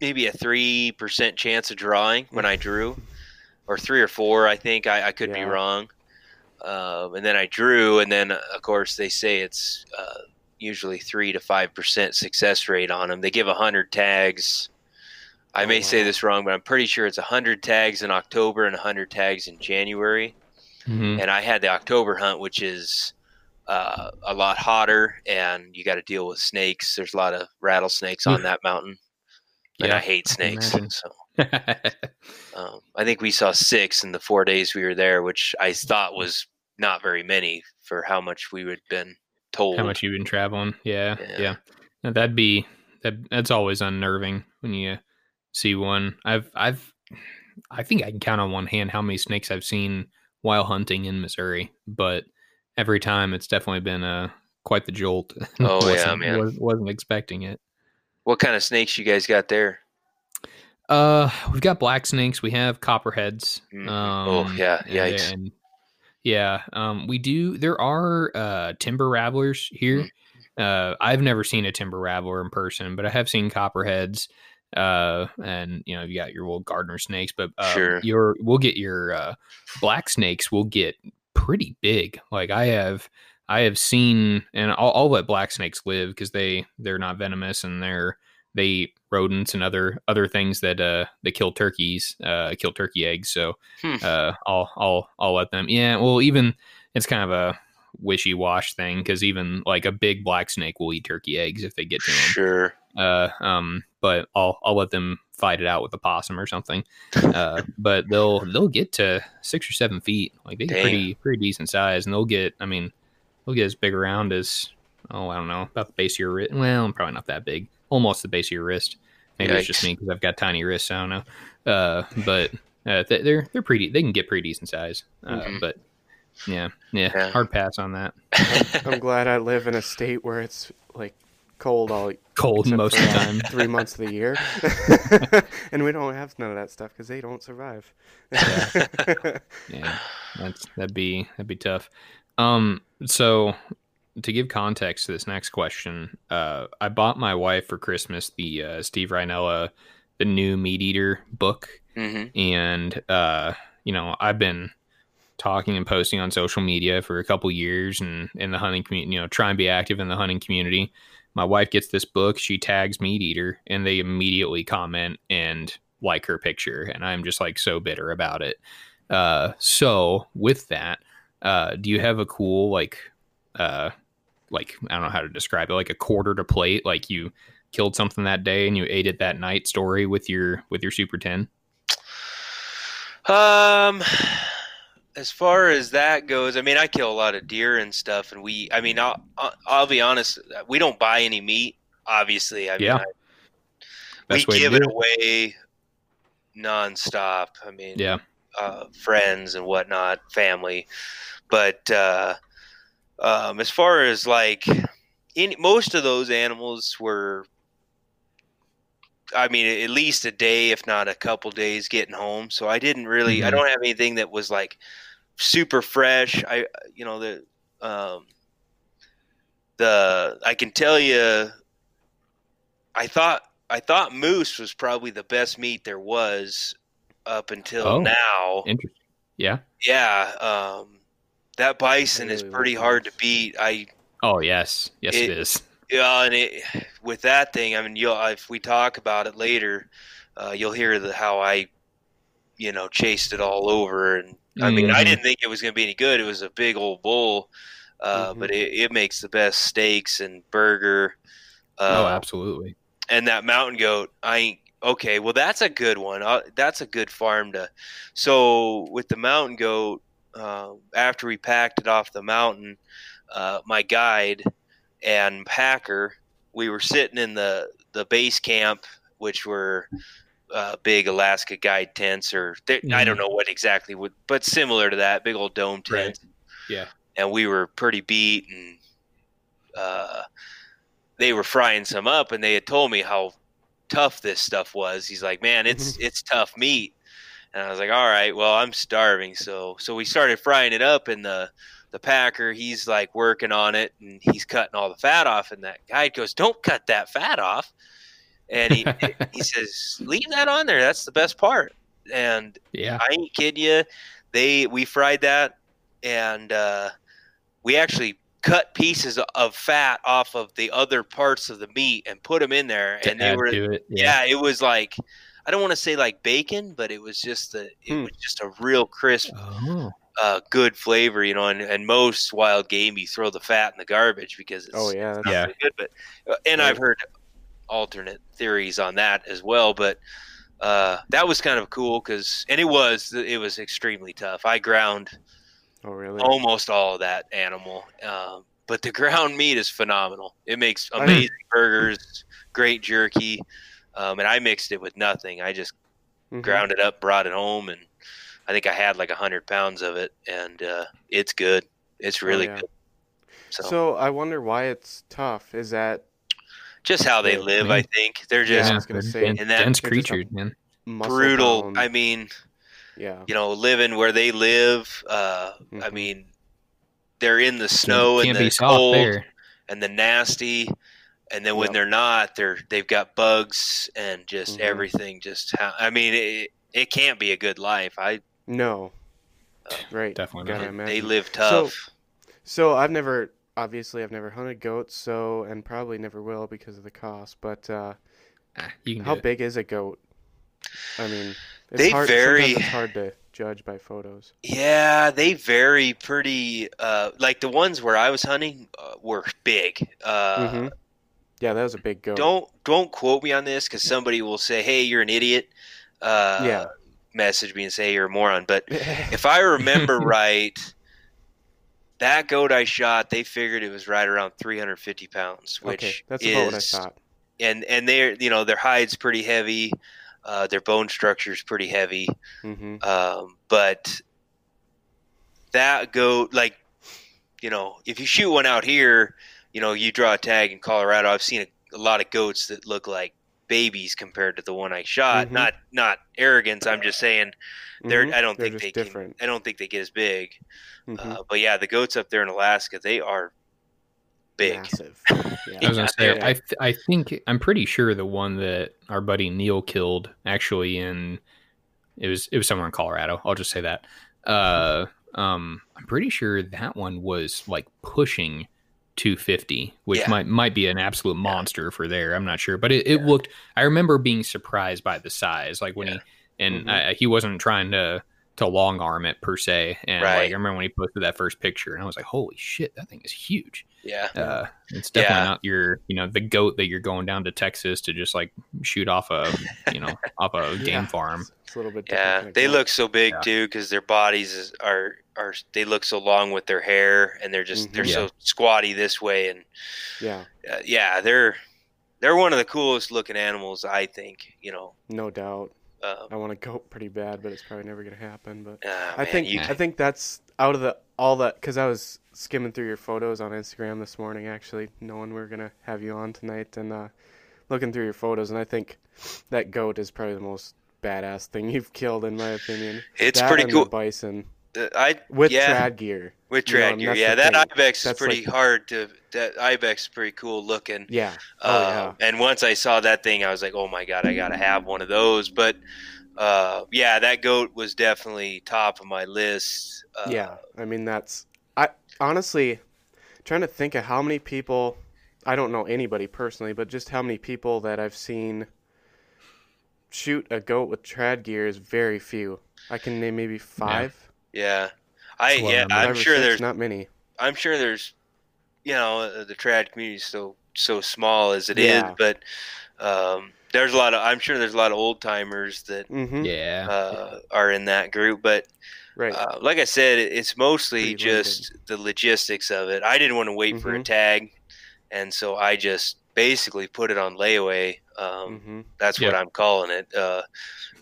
maybe a three percent chance of drawing when I drew, (laughs) or three or four. I think I, I could be wrong. Um, and then I drew, and then uh, of course they say it's uh, usually three to five percent success rate on them. They give a hundred tags. I Oh, may say this wrong, but I'm pretty sure it's a hundred tags in October and a hundred tags in January Mhm. and I had the October hunt, which is uh, a lot hotter, and you got to deal with snakes. There's a lot of rattlesnakes on (laughs) that mountain, and Yeah, I hate snakes. imagine. So (laughs) um, I think we saw six in the four days we were there, which I thought was not very many for how much we had been told. How much you've been traveling? Yeah, Yeah. yeah. That'd be that. That's always unnerving when you see one. I've, I've, I think I can count on one hand how many snakes I've seen while hunting in Missouri, but every time it's definitely been uh, quite the jolt. (laughs) Oh, yeah, Wasn't- man. wasn't expecting it. What kind of snakes you guys got there? Uh, we've got black snakes. We have copperheads. Mhm. Um, Oh, yeah, yikes. and- yeah. Um, we do. There are uh timber rattlers here. Mm. Uh, I've never seen a timber rattler in person, but I have seen copperheads. Uh, and you know you got your little gardener snakes, but um, Sure. your we'll get your uh black snakes. will get pretty big. Like I have. I have seen, and I'll, I'll let black snakes live because they they're not venomous and they're they eat rodents and other other things that uh they kill turkeys uh kill turkey eggs so Hmm. uh i'll i'll i'll let them yeah well even it's kind of a wishy-wash thing because even like a big black snake will eat turkey eggs if they get to them Sure. uh um but i'll i'll let them fight it out with a possum or something uh (laughs) but they'll they'll get to six or seven feet like they get pretty pretty decent size and they'll get i mean they'll get as big around as oh i don't know about the base of your wrist well probably not that big almost the base of your wrist maybe it's just me because i've got tiny wrists i don't know uh but uh, they- they're they're pretty they can get pretty decent size uh, Mhm. but yeah, yeah Yeah. hard pass on that (laughs) I'm glad I live in a state where it's like cold all cold most of the uh, time three months of the year, (laughs) and we don't have none of that stuff because they don't survive. (laughs) Yeah, that's that'd be that'd be tough. Um, so to give context to this next question, uh, I bought my wife for Christmas the uh, Steve Rinella, the new Meat Eater book, hmm and uh, you know I've been talking and posting on social media for a couple years and in the hunting community, you know, try and be active in the hunting community. My wife gets this book, she tags Meat Eater, and they immediately comment and like her picture, and I'm just like so bitter about it. Uh, so with that, uh, do you have a cool like, uh, like I don't know how to describe it, like a quarter to plate, like you killed something that day and you ate it that night story with your with your Super Ten? Um, as far as that goes, I mean, I kill a lot of deer and stuff, and we, I mean, I'll, I'll, be honest, we don't buy any meat. Obviously, I mean, Yeah. I- we Best way to give it it. away nonstop. I mean, Yeah. uh, friends and whatnot, family. But uh, um, as far as like, in, most of those animals were, I mean, at least a day, if not a couple days, getting home. So I didn't really, I Mhm. don't have anything that was like super fresh. I, you know, the, um, the, I can tell you, I thought, I thought moose was probably the best meat there was up until Oh. now. Interesting. Yeah. Yeah, um, that bison is pretty hard to beat. I Oh yes, yes it It- is. yeah, and it, with that thing, I mean, you'll if we talk about it later, uh, you'll hear the how I, you know, chased it all over, and I mean, I Mhm. didn't think it was going to be any good. It was a big old bull, uh, Mhm. but it, it makes the best steaks and burger. oh, Uh, absolutely. and that mountain goat i ain't okay well that's a good one uh, that's a good farm to so with the mountain goat uh, after we packed it off the mountain uh, my guide and packer we were sitting in the the base camp, which were uh, big Alaska guide tents, or they, I don't know what exactly would, but similar to that, big old dome Right. tent. Yeah. and we were pretty beat, and uh, they were frying some up, and they had told me how tough this stuff was. He's like, "Man, it's it's tough meat," and I was like, "All right, well, I'm starving." So so we started frying it up, and the the packer he's like working on it, and he's cutting all the fat off, and that guy goes, "Don't cut that fat off," and he (laughs) he says, "Leave that on there. That's the best part." And yeah. I ain't kidding you. They we fried that, and uh, we actually cut pieces of fat off of the other parts of the meat and put them in there, To and they were it. yeah. It was like I don't want to say like bacon, but it was just a it Hmm. was just a real crisp, Oh. uh, good flavor, you know. And, and most wild game, you throw the fat in the garbage because it's Oh yeah, that's, not Yeah. very good. But uh, and I've heard alternate theories on that as well. But uh, that was kind of cool because and it was it was extremely tough. I ground Oh really? almost all of that animal, um, but the (laughs) ground meat is phenomenal. It makes amazing burgers, great jerky, um, and I mixed it with nothing. I just Mhm. ground it up, brought it home, and I think I had like a hundred pounds of it, and uh, it's good. It's really Oh, yeah. good. So, So I wonder why it's tough. Is that just how they Yeah, live, man. I think they're Yeah, just I gonna say, dense, and that- dense they're just creatures, man. brutal. bound? I mean, yeah. you know, living where they live. Uh, I Mhm. mean, they're in the snow can't, and can't the cold there. and the nasty, and then when Yep. they're not, they're they've got bugs and just Mhm. everything. Just how I mean, it, it can't be a good life. I No. Uh, right. definitely Gotta not. they live tough. So I've never, obviously, I've never hunted goats, so and probably never will because of the cost. But uh, Ah, you can how big is a goat? I mean, it's They hard, vary. It's hard to judge by photos. yeah, they vary pretty. Uh, like the ones where I was hunting uh, were big. Uh, hmm Yeah, that was a big goat. don't don't quote me on this because somebody will say, "Hey, you're an idiot." Uh, Yeah. message me and say you're a moron. But (laughs) if I remember right, that goat I shot, they figured it was right around 350 pounds, which okay, that's is, about what I thought. and and they're you know their hide's pretty heavy, uh, their bone structure's pretty heavy, hmm um, but that goat like you know if you shoot one out here, you know you draw a tag in Colorado. I've seen a, a lot of goats that look like babies compared to the one I shot. Mhm. Not not arrogance. I'm just saying they're. Mhm. I don't They're think just they can. I don't think they get as big. Mhm. Uh, but yeah, the goats up there in Alaska, they are big. Massive. (laughs) Yeah. I was gonna say, Yeah. I th- I think I'm pretty sure the one that our buddy Neil killed actually in it was it was somewhere in Colorado. I'll just say that. Uh, um, I'm pretty sure that one was like pushing 250, which Yeah. might might be an absolute monster for there. I'm not sure, but it, it looked. I remember being surprised by the size, like when Yeah. he and Mhm. I, he wasn't trying to to long arm it per se. And Right. like I remember when he posted that first picture, and I was like, holy shit, that thing is huge Yeah. uh, it's definitely Yeah. not your you know the goat that you're going down to Texas to just like shoot off a you know off a (laughs) game Yeah, farm. It's, it's a little bit different. Yeah, they goat. look so big Yeah. too because their bodies is, are are they look so long with their hair and they're just they're Mhm. so squatty this way and Yeah, uh, yeah they're they're one of the coolest looking animals I think you know. no doubt. Um, I want a goat pretty bad, but it's probably never gonna happen. But ah, I man, think you, I think that's out of the all that because I was skimming through your photos on Instagram this morning, actually knowing we are gonna have you on tonight, and uh, looking through your photos, and I think that goat is probably the most badass thing (laughs) you've killed, in my opinion. it's That pretty cool. Bison Uh, I with yeah trad gear. with you know, trad gear. Yeah, that thing. ibex is pretty like- hard to. That ibex is pretty cool looking. Yeah. Oh yeah. Um, And once I saw that thing, I was like, "Oh my god, I gotta have one of those." But uh, yeah, that goat was definitely top of my list. Uh, yeah. I mean, that's I honestly trying to think of how many people. I don't know anybody personally, but just how many people that I've seen shoot a goat with trad gear is very few. I can name maybe five. Yeah. I Well, yeah, I'm I'm Five or sure six, there's not many. I'm sure there's you know uh, the trad community is so so small as it is, Yeah. but um, there's a lot of I'm sure there's a lot of old timers that Mm-hmm. Yeah, uh, are in that group, but Right. Uh, like I said, it's mostly Pretty just the logistics of it. I didn't want to wait for a Mhm. tag, and so I just basically put it on layaway. Um, hmm That's what I'm calling it. Uh,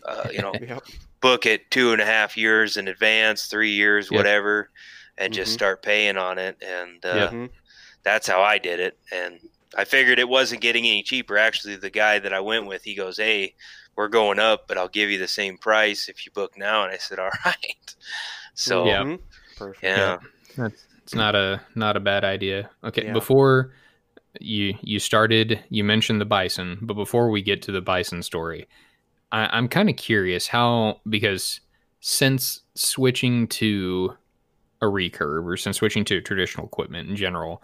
uh, you know, (laughs) Yep. Book it two and a half years in advance, three years, Yeah. whatever, and just Mhm. start paying on it. And uh, Yeah. Mhm. that's how I did it. And I figured it wasn't getting any cheaper. Actually, the guy that I went with, he goes, "Hey, we're going up, but I'll give you the same price if you book now." And I said, (laughs) "All right." So Yeah. Mhm. Perfect. yeah, That's it's not a not a bad idea. Okay, Yeah. before you you started, you mentioned the bison, but before we get to the bison story, I, I'm kind of curious how because since switching to a recurve or since switching to traditional equipment in general,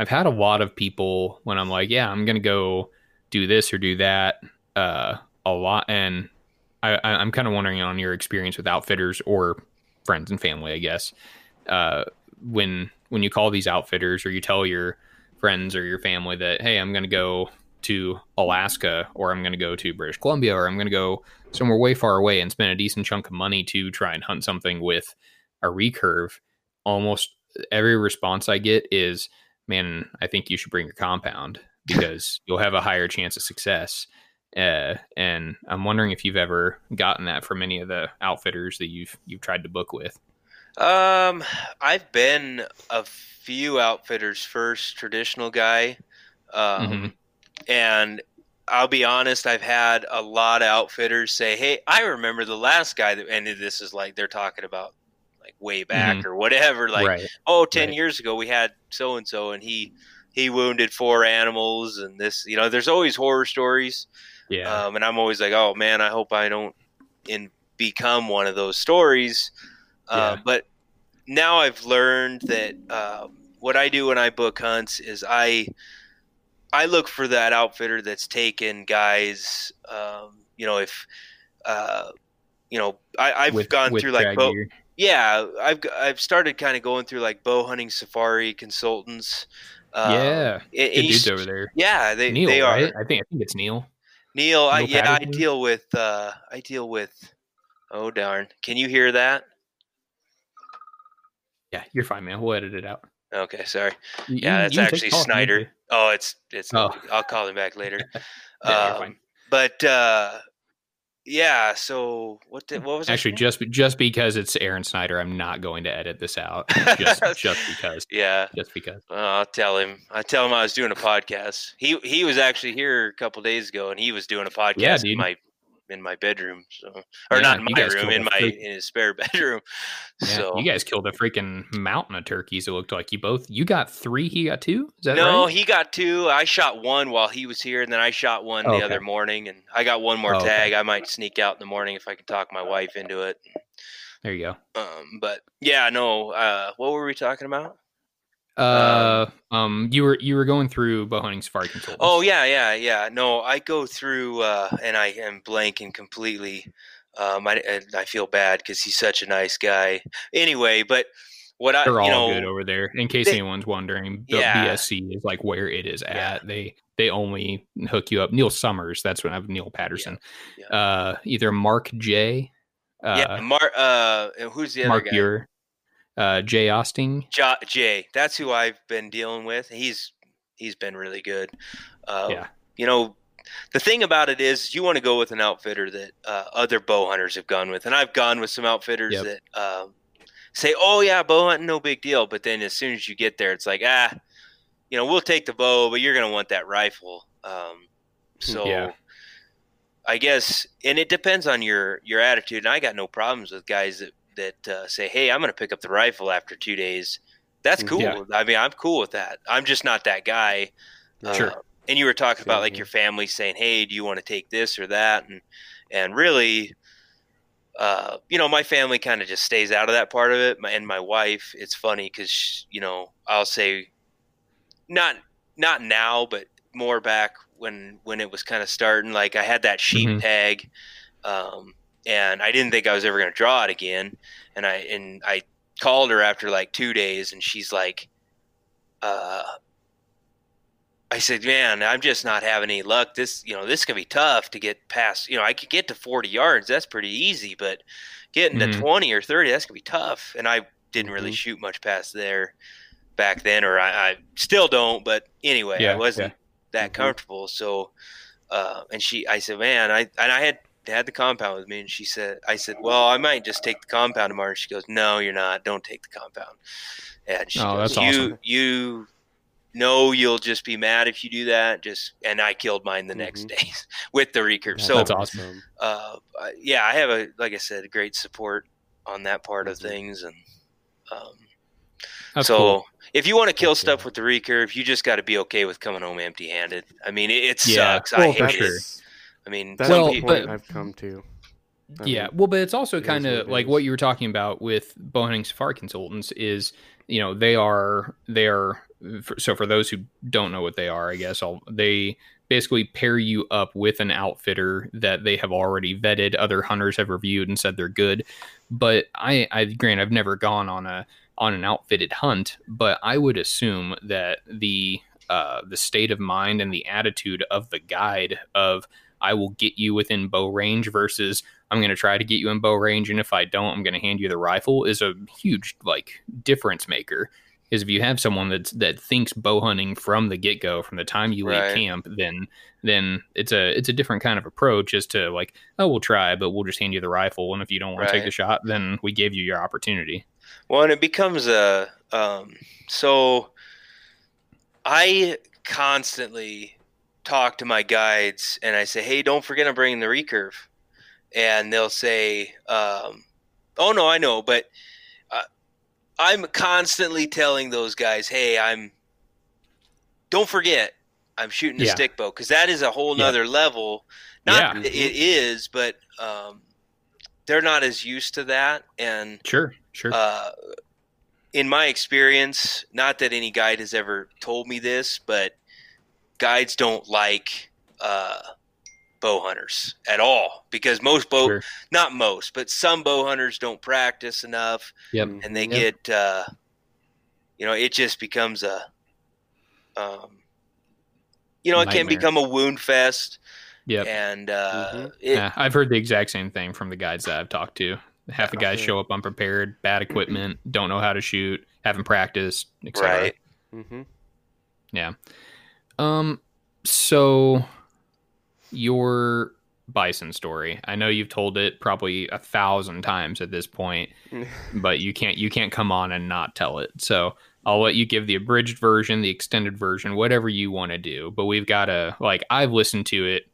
I've had a lot of people when I'm like, yeah, I'm gonna go do this or do that, uh, a lot, and I, I'm kind of wondering on your experience with outfitters or friends and family, I guess. Uh, when when you call these outfitters or you tell your friends or your family that hey i'm to go to alaska or i'm going to go to british columbia or i'm going to go somewhere way far away and spend a decent chunk of money to try and hunt something with a recurve almost every response i get is man i think you should bring your compound (laughs) because you'll have a higher chance of success uh, and i'm wondering if you've ever gotten that from any of the outfitters that you've you've tried to book with Um, I've been a few outfitters first traditional guy, um, Mhm. And I'll be honest, I've had a lot of outfitters say, "Hey, I remember the last guy that," and this is like they're talking about like way back or whatever, like right. Oh 10 Right. years ago we had so and so and he he wounded four animals and this you know there's always horror stories. Yeah. Um, and i'm always like oh man i hope i don't in become one of those stories. Uh, Yeah. but now i've learned that uh, what i do when i book hunts is i i look for that outfitter that's taken guys um, you know if uh, you know I, i've with, gone through like bow, yeah, I've I've started kind of going through like bow hunting safari consultants. Um, yeah, good dudes over there. Yeah, they Neil, they are. right? I think I think it's Neil. Neil, I, Neil yeah, I deal with uh I deal with. Oh darn! Can you hear that? Yeah, you're fine, man. We'll edit it out. Okay, sorry. You- Yeah, that's you can take actually the call if you need Snyder. Oh, it's it's. Oh. (laughs) I'll call him back later. (laughs) Yeah, Um. But uh, yeah. So what? Did, what was Actually, just just because it's Aaron Snyder, I'm not going to edit this out. Just (laughs) just because. yeah. Just because. Well, I'll tell him. I tell him I was doing a podcast. He he was actually here a couple days ago, and he was doing a podcast Yeah, dude. my in my bedroom. So, or Yeah, not in my room, in my freak- in his spare (laughs) bedroom. Yeah, so you guys killed a freaking mountain of turkeys. It looked like you both. You got three. He got two. Is that no, right? he got two. I shot one while he was here, and then I shot one Oh, the okay. other morning, and I got one more Oh, okay. tag. I might sneak out in the morning if I can talk my wife into it. There you go. Um, but yeah, no. Uh, what were we talking about? Uh, um, you were you were going through bow hunting safari consultants. Oh yeah, yeah, yeah. No, I go through uh, and I am blanking completely. Um, I I feel bad because he's such a nice guy. Anyway, but what I They're all know good over there. In case they- anyone's wondering, the Yeah. BSC is like where it is Yeah. at. They they only hook you up. Neil Summers, that's when I've Neil Patterson. Yeah. Uh, either Mark J. Uh, yeah, Mark. Uh, who's the other Mark guy? Uh, Jay Austing. Ja- Jay. That's who I've been dealing with. He's he's been really good. Uh, Yeah. You know, the thing about it is, you want to go with an outfitter that uh, other bow hunters have gone with, and I've gone with some outfitters Yep. that um, say, "Oh yeah, bow hunting, no big deal," but then as soon as you get there, it's like, ah, you know, we'll take the bow, but you're gonna want that rifle. Um, so. Yeah. I guess, and it depends on your your attitude. And I got no problems with guys that that uh, say, "Hey, I'm going to pick up the rifle after two days." That's Mm, cool. yeah. I mean, I'm cool with that. I'm just not that guy. Sure. Uh, and you were talking about like here. your family saying, "Hey, do you want to take this or that?" And and really, uh, you know, my family kind of just stays out of that part of it. My, and my wife, it's funny because you know, I'll say, not not now, but more back when when it was kind of starting. Like I had that sheep Mhm. tag, um, and I didn't think I was ever going to draw it again. And I and I called her after like two days, and she's like, uh, I said, "Man, I'm just not having any luck. This, you know, this can be tough to get past. You know, I could get to 40 yards. That's pretty easy, but getting Mhm. to 20 or 30, that's gonna be tough." And I didn't really Mhm. shoot much past there back then, or I, I still don't. But anyway, I wasn't that Mhm. comfortable. So, uh, and she, I said, man, I and I had had the compound with me, and she said, I said, well, I might just take the compound tomorrow. And she goes, no, you're not. Don't take the compound. And she Oh, goes, that's you awesome. you know you'll just be mad if you do that. Just and I killed mine the next day (laughs) with the recurve. So That's awesome. uh, yeah, I have a like I said, great support on that part of Mhm. things, and um, That's so cool. if you want to kill stuff good. with the recurve, you just got to be okay with coming home empty-handed. I mean, it, it Yeah. sucks. I hate for it. sure. I mean, That's some Well, the point but- I've come to. I yeah, mean, well, but it's also it is kind of like what you were talking about with bowhunting safari consultants is, you know, they are they are so for those who don't know what they are, I guess I'll they basically pair you up with an outfitter that they have already vetted, other hunters have reviewed and said they're good. But I, I grant I've never gone on a on an outfitted hunt, but I would assume that the uh, the state of mind and the attitude of the guide of I will get you within bow range versus I'm going to try to get you in bow range, and if I don't, I'm going to hand you the rifle is a huge like difference maker. Is if you have someone that's that thinks bow hunting from the get go, from the time you Right. leave camp, then then it's a it's a different kind of approach as to like oh we'll try, but we'll just hand you the rifle, and if you don't want to take the shot, then we gave you your opportunity. well, and it becomes a um, so. I constantly talk to my guides, and I say, "Hey, don't forget I'm bringing the recurve," and they'll say, um, "Oh no, I know," but uh, I'm constantly telling those guys, "Hey, I'm don't forget I'm shooting a Yeah. stick bow because that is a whole Yeah. level. Not Yeah. it is, but um, they're not as used to that, and Sure, sure. uh, in my experience, not that any guide has ever told me this, but guides don't like uh, bow hunters at all because most bow, Sure. not most, but some bow hunters don't practice enough, Yep. Mhm. and they Yep. get, uh, you know, it just becomes a, um, you know, it can become a wound fest, yeah and uh, Mhm. it, yeah, I've heard the exact same thing from the guides that I've talked to. Half the guys show up unprepared, bad equipment, don't know how to shoot, haven't practiced, etc. right, Mhm. Um, so your bison story. I know you've told it probably a thousand times at this point, (laughs) but you can't you can't come on and not tell it. So I'll let you give the abridged version, the extended version, whatever you want to do. But we've got to like I've listened to it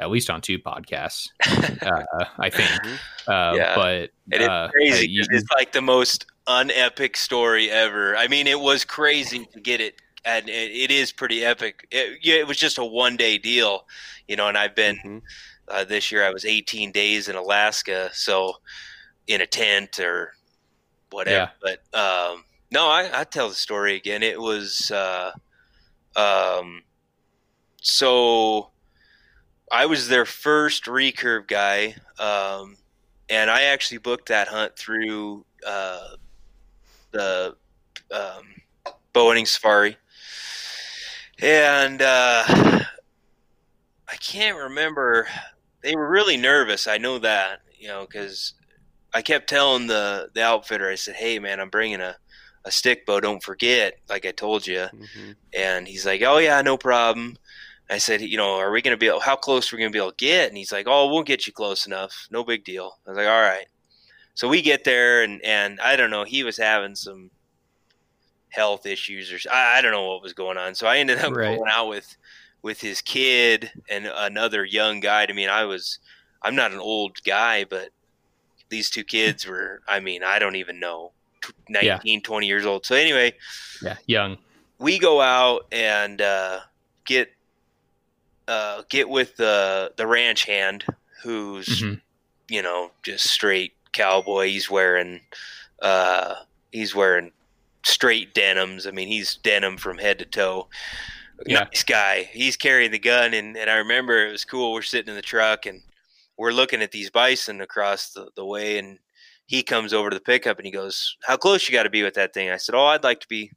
at least on two podcasts, (laughs) uh, I think. Mhm. Uh, Yeah. But And it's uh, crazy uh, you- it's like the most unepic story ever. I mean, it was crazy to get it, and it, it is pretty epic. It, yeah, it was just a one day deal, you know. And I've been Mhm. uh, this year. I was 18 days in Alaska, so in a tent or whatever. But um, no, I, I tell the story again. It was uh, um, so. I was their first recurve guy, um, and I actually booked that hunt through uh, the um, bow hunting safari. And uh, I can't remember. They were really nervous. I know that, you know, because I kept telling the the outfitter. I said, "Hey, man, I'm bringing a a stick bow. Don't forget, like I told you." Mhm. And he's like, "Oh yeah, no problem." I said, "You know, are we going to be able? How close are we going to be able to get?" And he's like, "Oh, we'll get you close enough. No big deal." I was like, "All right." So we get there, and and I don't know, he was having some health issues, or I, I don't know what was going on. So I ended up Right. going out with with his kid and another young guy. I mean, I was I'm not an old guy, but these two kids (laughs) were. I mean, I don't even know. tw- 19 20 years old so anyway yeah, young. we go out and uh, get uh, get with the the ranch hand who's Mhm. you know just straight cowboy. He's wearing uh, he's wearing straight denims. I mean, he's denim from head to toe. Yeah. Nice guy. He's carrying the gun, and, and I remember it was cool. We're sitting in the truck and we're looking at these bison across the, the way, and he comes over to the pickup and he goes, "How close you got to be with that thing?" I said, "Oh, I'd like to be,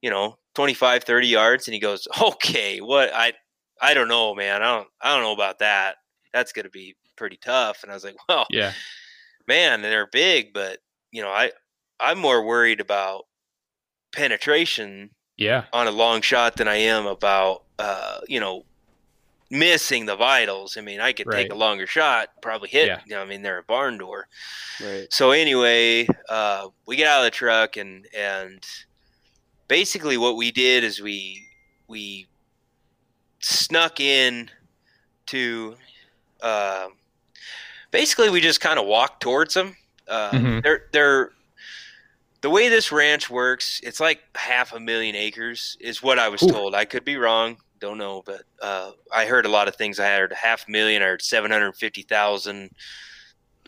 you know, 25, 30 yards." And he goes, "Okay, what? I I don't know, man. I don't I don't know about that. That's going to be pretty tough." And I was like, "Well, Yeah. man, they're big, but you know, I I'm more worried about penetration Yeah. on a long shot than I am about uh, you know, missing the vitals. I mean, I could Right. take a longer shot, probably hit. Yeah. You know, I mean, they're a barn door. Right. So anyway, uh, we get out of the truck and and basically what we did is we we snuck in to uh, basically we just kind of walked towards them. Uh, Mhm. They're they're the way this ranch works. It's like half a million acres is what I was Ooh. told. I could be wrong. Don't know, but uh, I heard a lot of things. I heard half a million or seven hundred fifty thousand.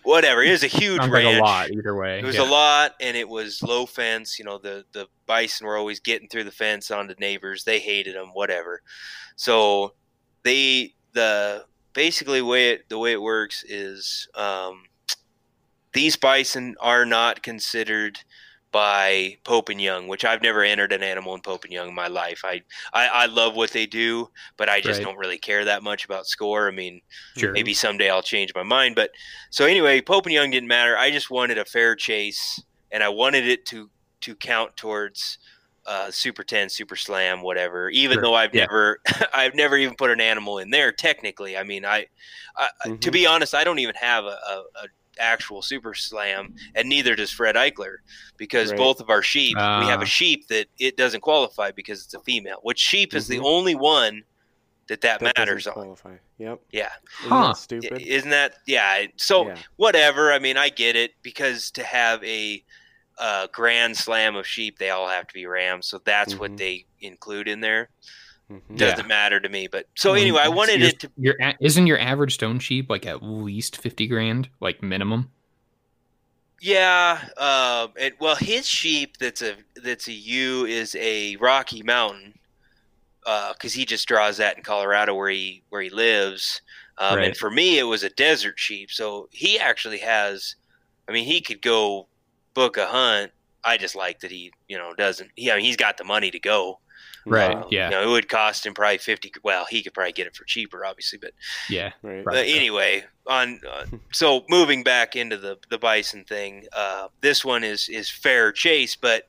Whatever. It was a huge Sounds ranch. like a lot either way. It was yeah. a lot, and it was low fence. You know, the the bison were always getting through the fence onto neighbors. They hated them, whatever. So they the basically way it the way it works is um, these bison are not considered by Pope and Young, which I've never entered an animal in Pope and Young in my life. I I, I love what they do, but I just Right. don't really care that much about score. I mean, Sure. maybe someday I'll change my mind. But so anyway, Pope and Young didn't matter. I just wanted a fair chase, and I wanted it to to count towards uh, Super Ten, Super Slam, whatever. Even Sure. though I've Yeah. never (laughs) I've never even put an animal in there. Technically, I mean, I, I to Mhm. be honest, I don't even have a, a, a actual Super Slam, and neither does Fred Eichler, because Right. both of our sheep, we have Ah. a sheep that it doesn't qualify because it's a female. Which sheep is the Mhm. only one that that, That matters on? qualify. Yep. Yeah. Isn't Huh. that stupid? Isn't that yeah? So yeah. whatever. I mean, I get it because to have a uh, grand slam of sheep, they all have to be rams. So that's Mhm. what they include in there. Mhm. Doesn't matter to me. But so Well, anyway, I wanted your- it to. Your a- isn't your average stone sheep like at least fifty grand, like minimum? Yeah. Um. And well, his sheep that's a that's a ewe is a Rocky Mountain. Because he just draws that in Colorado where he where he lives, um, and for me it was a desert sheep. So he actually has, I mean, he could go book a hunt. I just like that he, you know, doesn't. He, I mean, he's got the money to go. Right. Um, yeah. You know, it would cost him probably fifty. Well, he could probably get it for cheaper, obviously. But Yeah. Right. uh, anyway, on uh, so moving back into the the bison thing, uh, this one is is fair chase, but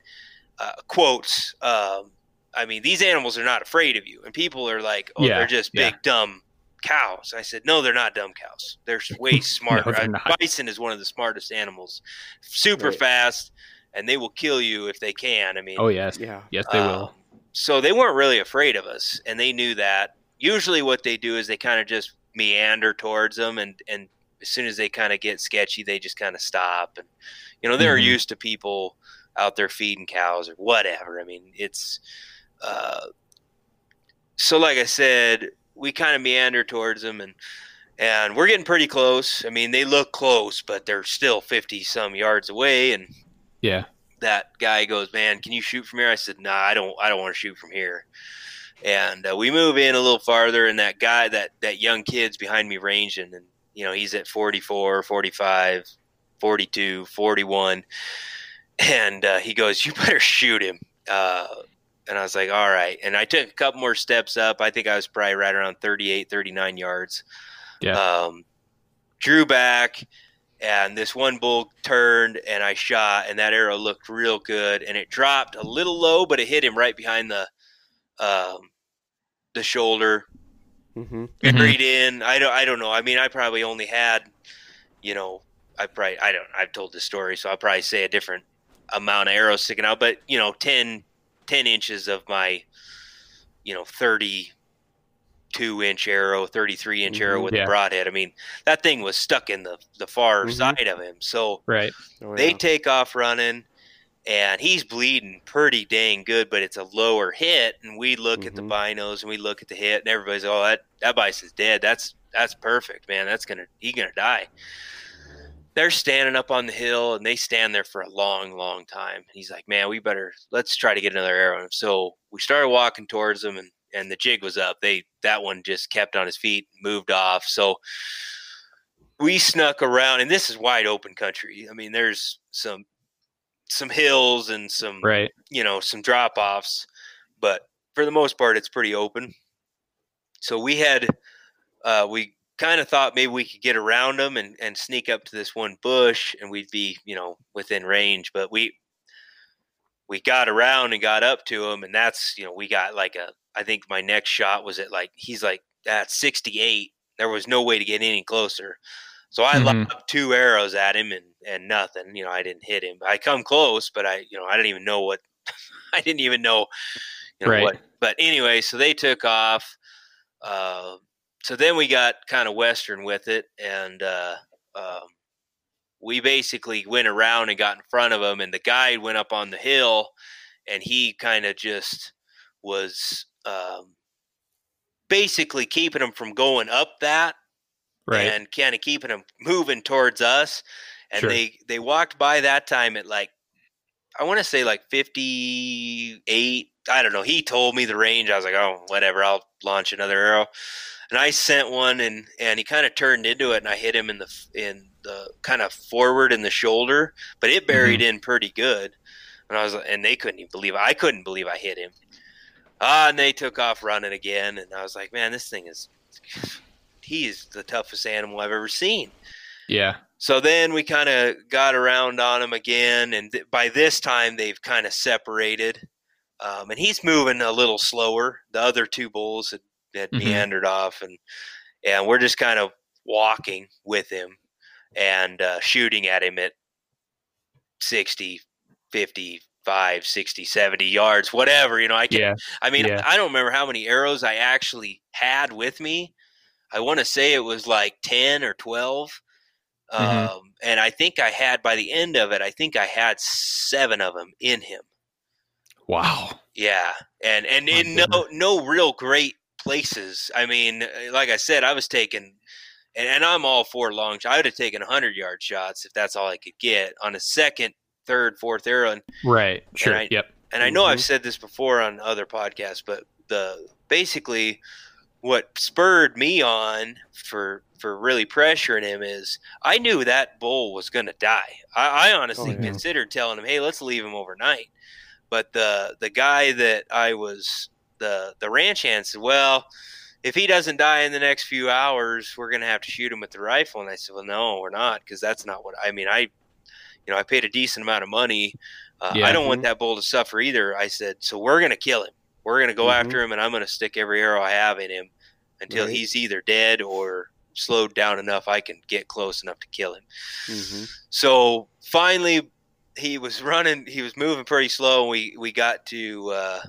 uh, quotes. Um, I mean, these animals are not afraid of you, and people are like, "Oh, Yeah, they're just yeah. big dumb cows." I said, "No, they're not dumb cows. They're (laughs) way smarter. they're Uh. Bison is one of the smartest animals, super Right. fast, and they will kill you if they can. I mean, Oh yes. Yeah. Yes, they um, will. So they weren't really afraid of us, and they knew that. Usually, what they do is they kind of just meander towards them, and and as soon as they kind of get sketchy, they just kind of stop. And you know, they're Mhm. used to people out there feeding cows or whatever. I mean, it's uh, so like I said, we kind of meander towards them, and and we're getting pretty close. I mean, they look close, but they're still fifty some yards away, and Yeah. That guy goes, "Man, can you shoot from here?" I said, "Nah, I don't. I don't want to shoot from here." And uh, we move in a little farther, and that guy, that that young kid's behind me ranging, and you know he's at 44, 45, 42, 41, and uh, he goes, "You better shoot him." Uh, and I was like, "All right." And I took a couple more steps up. I think I was probably right around 38, 39 yards. Yeah. Um, drew back and this one bull turned and I shot and that arrow looked real good and it dropped a little low but it hit him right behind the um, the shoulder Mm-hmm. Mhm. buried in I don't I don't know I mean I probably only had you know I probably I don't I've told this story so I'll probably say a different amount of arrows sticking out but you know 10 10 inches of my you know 32 inch arrow 33 inch arrow Mhm. with Yeah. a broadhead I mean that thing was stuck in the the far Mhm. side of him so Right. Oh, they yeah. take off running and he's bleeding pretty dang good but it's a lower hit and we look at the Mhm. binos and we look at the hit and everybody's oh that that bison's dead that's that's perfect man that's gonna he's gonna die they're standing up on the hill and they stand there for a long long time he's like man we better let's try to get another arrow And so we started walking towards them and and the jig was up they that one just kept on his feet moved off. So we snuck around and this is wide open country. I mean there's some some hills and some Right. you know some drop offs but for the most part it's pretty open. So we had uh, we kind of thought maybe we could get around them and, and sneak up to this one bush and we'd be you know within range but we we got around and got up to them and that's you know we got like a I think my next shot was at like he's like at 68. There was no way to get any closer. So I Mhm. lobbed two arrows at him and and nothing. You know, I didn't hit him. I come close, but I you know I didn't even know what (laughs) I didn't even know you know Right. what. But anyway, so they took off. Uh, so then we got kind of western with it, and uh, um, we basically went around and got in front of him, and the guide went up on the hill, and he kind of just was um, basically keeping him from going up that Right. and kind of keeping them moving towards us. And Sure. they they walked by that time at like I want to say like 58. I don't know. He told me the range. I was like, "Oh, whatever. I'll launch another arrow." And I sent one and and he kind of turned into it and I hit him in the in the kind of forward in the shoulder, but it buried in pretty good. And I was and they couldn't even believe I couldn't believe I hit him. Ah, and they took off running again and I was like, "Man, this thing is he's the toughest animal I've ever seen." yeah. So then we kind of got around on him again, and th- by this time they've kind of separated, um, and he's moving a little slower. The other two bulls had, had Mhm. meandered off, and and we're just kind of walking with him and uh, shooting at him at 60, 55, 60, 70 yards, whatever. You know, I can Yeah. I mean, Yeah. I don't remember how many arrows I actually had with me. I want to say it was like 10 or 12. Mhm. Um, and I think I had, by the end of it, I think I had seven of them in him. Wow. Yeah. And, and My in no, goodness. no real great places. I mean, uh, like I said, I was taking, and, and I'm all for long. I would have taken 100 yard shots if that's all I could get on a second, third, fourth arrow. And Right. Sure. I- yep. and I know I've Mhm. said this before on other podcasts, but the basically what spurred me on for for really pressuring him is I knew that bull was going to die. I, I honestly Oh, yeah. considered telling him, "Hey, let's leave him overnight." But the the guy that I was the the ranch hand said, "Well." If he doesn't die in the next few hours, we're gonna have to shoot him with the rifle. And I said, "Well, no, we're not, because that's not what I mean. I, you know, I paid a decent amount of money uh, Yeah. I don't want Mhm. that bull to suffer either. I said, so we're going to kill him. We're going to go Mhm. after him, and I'm going to stick every arrow I have in him until Right. he's either dead or slowed down enough I can get close enough to kill him. hmm So finally, he was running. He was moving pretty slow. And we we got to. Uh,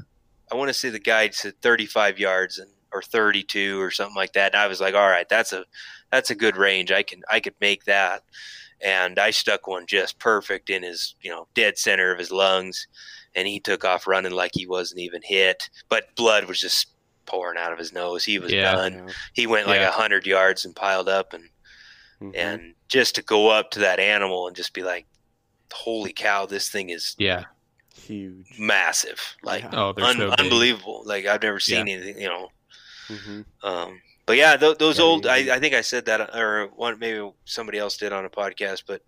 I want to say the guide said 35 yards and or 32 or something like that. And I was like, all right, that's a that's a good range. I can I could make that. And I stuck one just perfect in his you know dead center of his lungs, and he took off running like he wasn't even hit, but blood was just pouring out of his nose. He was Yeah. done. He went like a Yeah. hundred yards and piled up and hmm and just to go up to that animal and just be like holy cow this thing is Yeah. huge. massive like Yeah. Oh, un- so unbelievable like i've never seen anything you know hmm um but yeah th- those Yeah, old I, I think i said that or one maybe somebody else did on a podcast but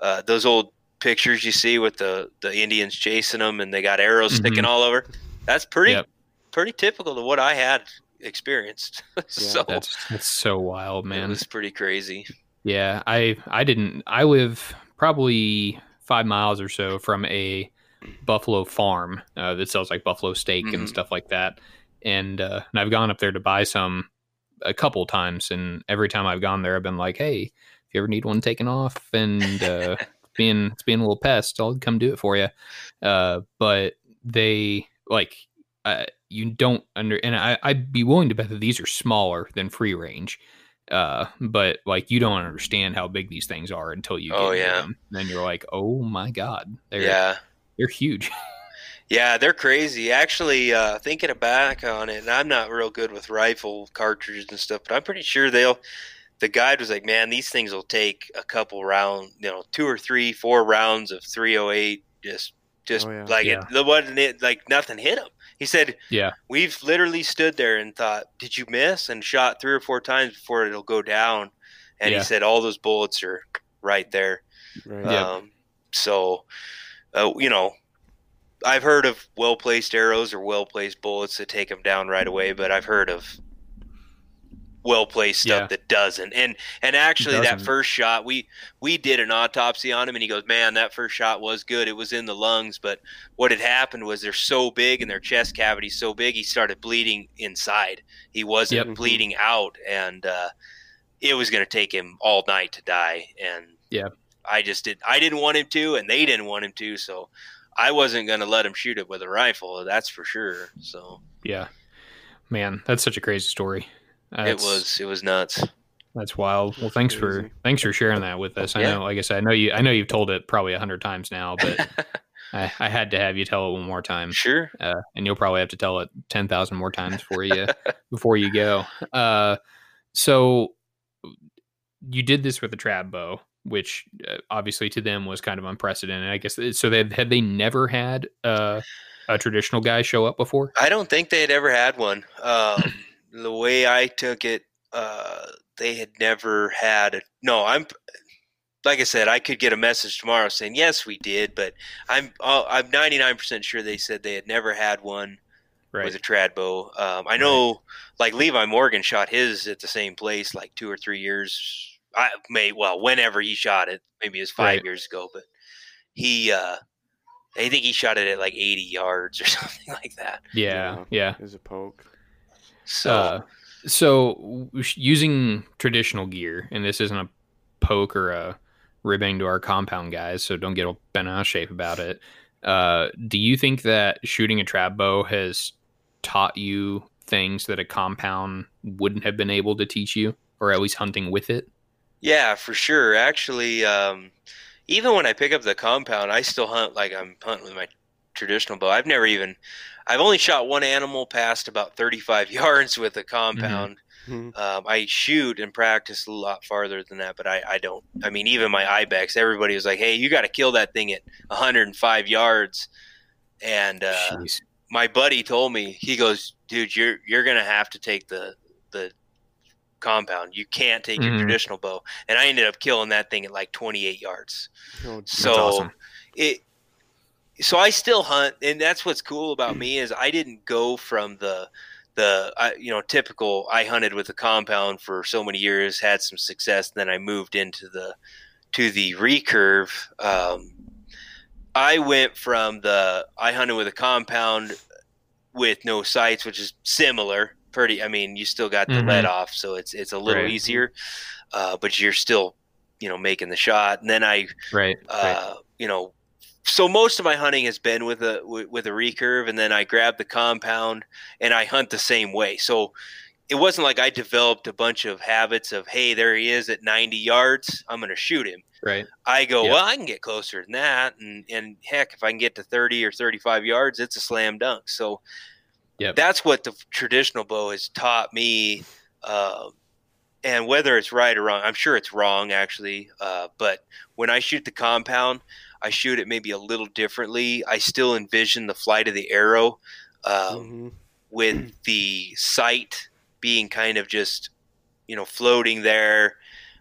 uh those old pictures you see with the the indians chasing them and they got arrows Mhm. sticking all over that's pretty Yep. pretty typical of what i had experienced (laughs) so That's that's so wild, man. It's pretty crazy Yeah, I I didn't. I live probably five miles or so from a buffalo farm uh, that sells like buffalo steak Mhm. and stuff like that. And uh, and I've gone up there to buy some a couple times, and every time I've gone there, I've been like, "Hey, if you ever need one taken off and uh, (laughs) being it's being a little pest, I'll come do it for you." Uh, but they like uh, you don't under, and I I'd be willing to bet that these are smaller than free range uh but like you don't understand how big these things are until you get Oh, yeah. them. then you're like oh my god they're yeah they're huge (laughs) Yeah, they're crazy. Actually, uh, thinking back on it, and I'm not real good with rifle cartridges and stuff, but I'm pretty sure they'll. The guide was like, "Man, these things will take a couple round, you know, two or three, four rounds of 308. Just, just Oh, yeah. like Yeah. it, the wasn't it like nothing hit him." He said, yeah "We've literally stood there and thought, did you miss?" And shot three or four times before it'll go down. And Yeah. he said, all those bullets are right there. Right. Yeah. Um, so, uh, you know, I've heard of well placed arrows or well placed bullets that take them down right away, but I've heard of well placed stuff Yeah. that doesn't. And and actually that first shot we we did an autopsy on him and he goes, Man, that first shot was good. It was in the lungs, but what had happened was they're so big and their chest cavity so big he started bleeding inside. He wasn't Yep. bleeding out and uh it was gonna take him all night to die and Yeah. I just did I didn't want him to and they didn't want him to, so I wasn't gonna let him shoot it with a rifle, that's for sure. So Yeah. Man, that's such a crazy story. it was it was nuts. That's wild. Well, thanks for thanks for sharing that with us. I Yeah. know, like I said, I know you. I know you've told it probably a hundred times now, (laughs) but I, I had to have you tell it one more time, Sure. uh, and you'll probably have to tell it ten thousand more times before you before you go. (laughs) Uh, so you did this with a trad bow, which uh, obviously to them was kind of unprecedented. I guess so. They had they never had uh, a traditional guy show up before. I don't think they had ever had one. Um, (clears throat) the way I took it, uh, they had never had a. No, I'm. Like I said, I could get a message tomorrow saying yes, we did, but I'm I'm 99 percent sure they said they had never had one Right. with a trad bow. Um, I know, like Levi Morgan shot his at the same place like two or three years. I may well whenever he shot it, maybe it was five Right. years ago, but he. uh I think he shot it at like 80 yards or (laughs) something like that. yeah. Yeah. Is a poke. So Uh, so using traditional gear, and this isn't a poke or a ribbing to our compound guys, so don't get all bent out of shape about it. Uh, do you think that shooting a trad bow has taught you things that a compound wouldn't have been able to teach you, or at least hunting with it? Yeah, for sure. Actually, um, even when I pick up the compound, I still hunt like I'm hunting with my traditional bow. I've never even, I've only shot one animal past about 35 (laughs) yards with a compound. Mhm. Um, I shoot and practice a lot farther than that, but I, I don't. I mean, even my ibex, everybody was like, "Hey, you got to kill that thing at 105 yards," and uh, my buddy told me he goes dude you're you're gonna have to take the the compound. You can't take your Mhm. traditional bow. And i ended up killing that thing at like 28 yards. Oh, so awesome. it so i still hunt and that's what's cool about me is i didn't go from the the I, you know typical i hunted with a compound for so many years had some success then i moved into the to the recurve. Um, i went from the i hunted with a compound with no sights which is similar pretty i mean you still got the Mhm. let off so it's it's a little Right. easier uh, but you're still you know making the shot and then i Right. right. uh, you know, so most of my hunting has been with a with, with a recurve, and then I grab the compound and I hunt the same way. So it wasn't like I developed a bunch of habits of hey, there he is at 90 yards, I'm going to shoot him. Right. I go, Yeah. well, I can get closer than that, and and heck, if I can get to 30 or 35 yards, it's a slam dunk. So Yep. that's what the traditional bow has taught me. Uh, and whether it's right or wrong, I'm sure it's wrong actually. Uh, but when I shoot the compound, I shoot it maybe a little differently. I still envision the flight of the arrow um, Mhm. with the sight being kind of just, you know, floating there.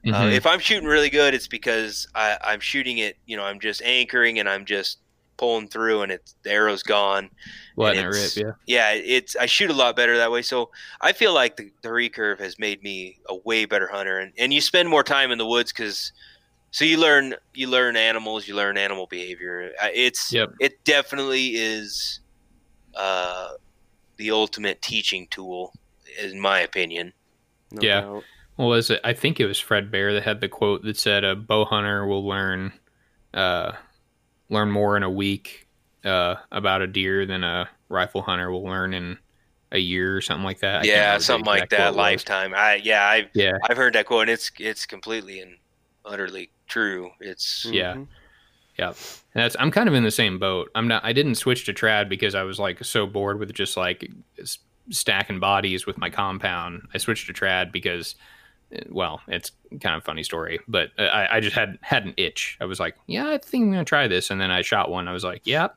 Uh, Mhm. if I'm shooting really good, it's because I, I'm shooting it. You know, I'm just anchoring and I'm just pulling through, and it's the arrow's gone. Letting it rip. Yeah. Yeah, it's I shoot a lot better that way. So I feel like the, the recurve has made me a way better hunter, and, and you spend more time in the woods because so you learn you learn animals, you learn animal behavior. It's Yep. it definitely is uh, the ultimate teaching tool, in my opinion. No Yeah. doubt. Well, was it? I think it was Fred Bear that had the quote that said, "A bow hunter will learn, uh, learn more in a week uh, about a deer than a rifle hunter will learn in a year or something like that." I yeah, something like exact that. Lifetime. I yeah, I've Yeah, I've heard that quote, and it's it's completely and utterly true. It's Yeah. Mhm. And that's. I'm kind of in the same boat. I'm not. I didn't switch to trad because I was like so bored with just like stacking bodies with my compound. I switched to trad because, well, it's kind of a funny story, but I, I just had had an itch. I was like, yeah, I think I'm gonna try this, and then I shot one. I was like, yep,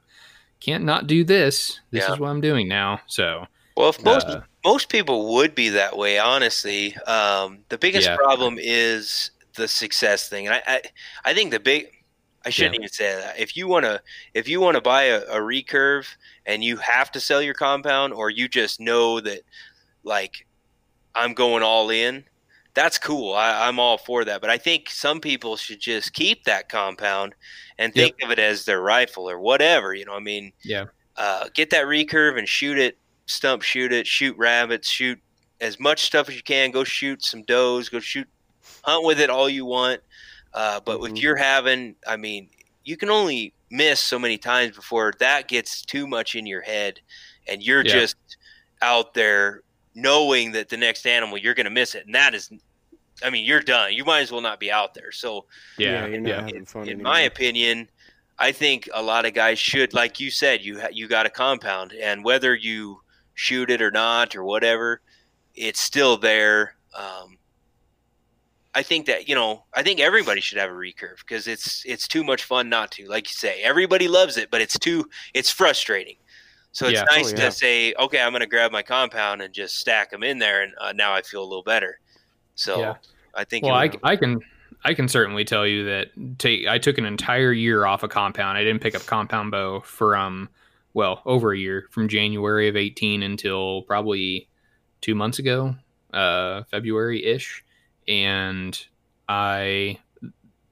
can't not do this. This Yeah. is what I'm doing now. So Well, if most Uh, most people would be that way, honestly. Um, the biggest Yeah. problem is the success thing, and I, I, I think the big, I shouldn't Yeah. even say that. If you want to, if you want to buy a, a recurve and you have to sell your compound, or you just know that, like, I'm going all in, that's cool. I, I'm all for that. But I think some people should just keep that compound and think of it as their rifle or whatever. You know, I mean, Yeah. uh, get that recurve and shoot it, stump shoot it, shoot rabbits, shoot as much stuff as you can. Go shoot some does, go shoot, hunt with it all you want. Uh, but Mhm. if you're having, I mean, you can only miss so many times before that gets too much in your head and you're Yeah. just out there knowing that the next animal you're going to miss it. And that is, I mean, you're done. You might as well not be out there. So, Yeah. you're not Yeah. having fun in anymore. my opinion, I think a lot of guys should, like you said, you ha- you got a compound, and whether you shoot it or not or whatever, it's still there. Um, I think that you know, I think everybody should have a recurve because it's it's too much fun not to. Like you say, everybody loves it, but it's too it's frustrating. So it's Yeah. nice Oh, yeah. to say, okay, I'm going to grab my compound and just stack them in there, and uh, now I feel a little better. So Yeah. I think Well, I, I can I can certainly tell you that take I took an entire year off a compound. I didn't pick up compound bow from well over a year from January of eighteen until probably two months ago, uh, February ish, and I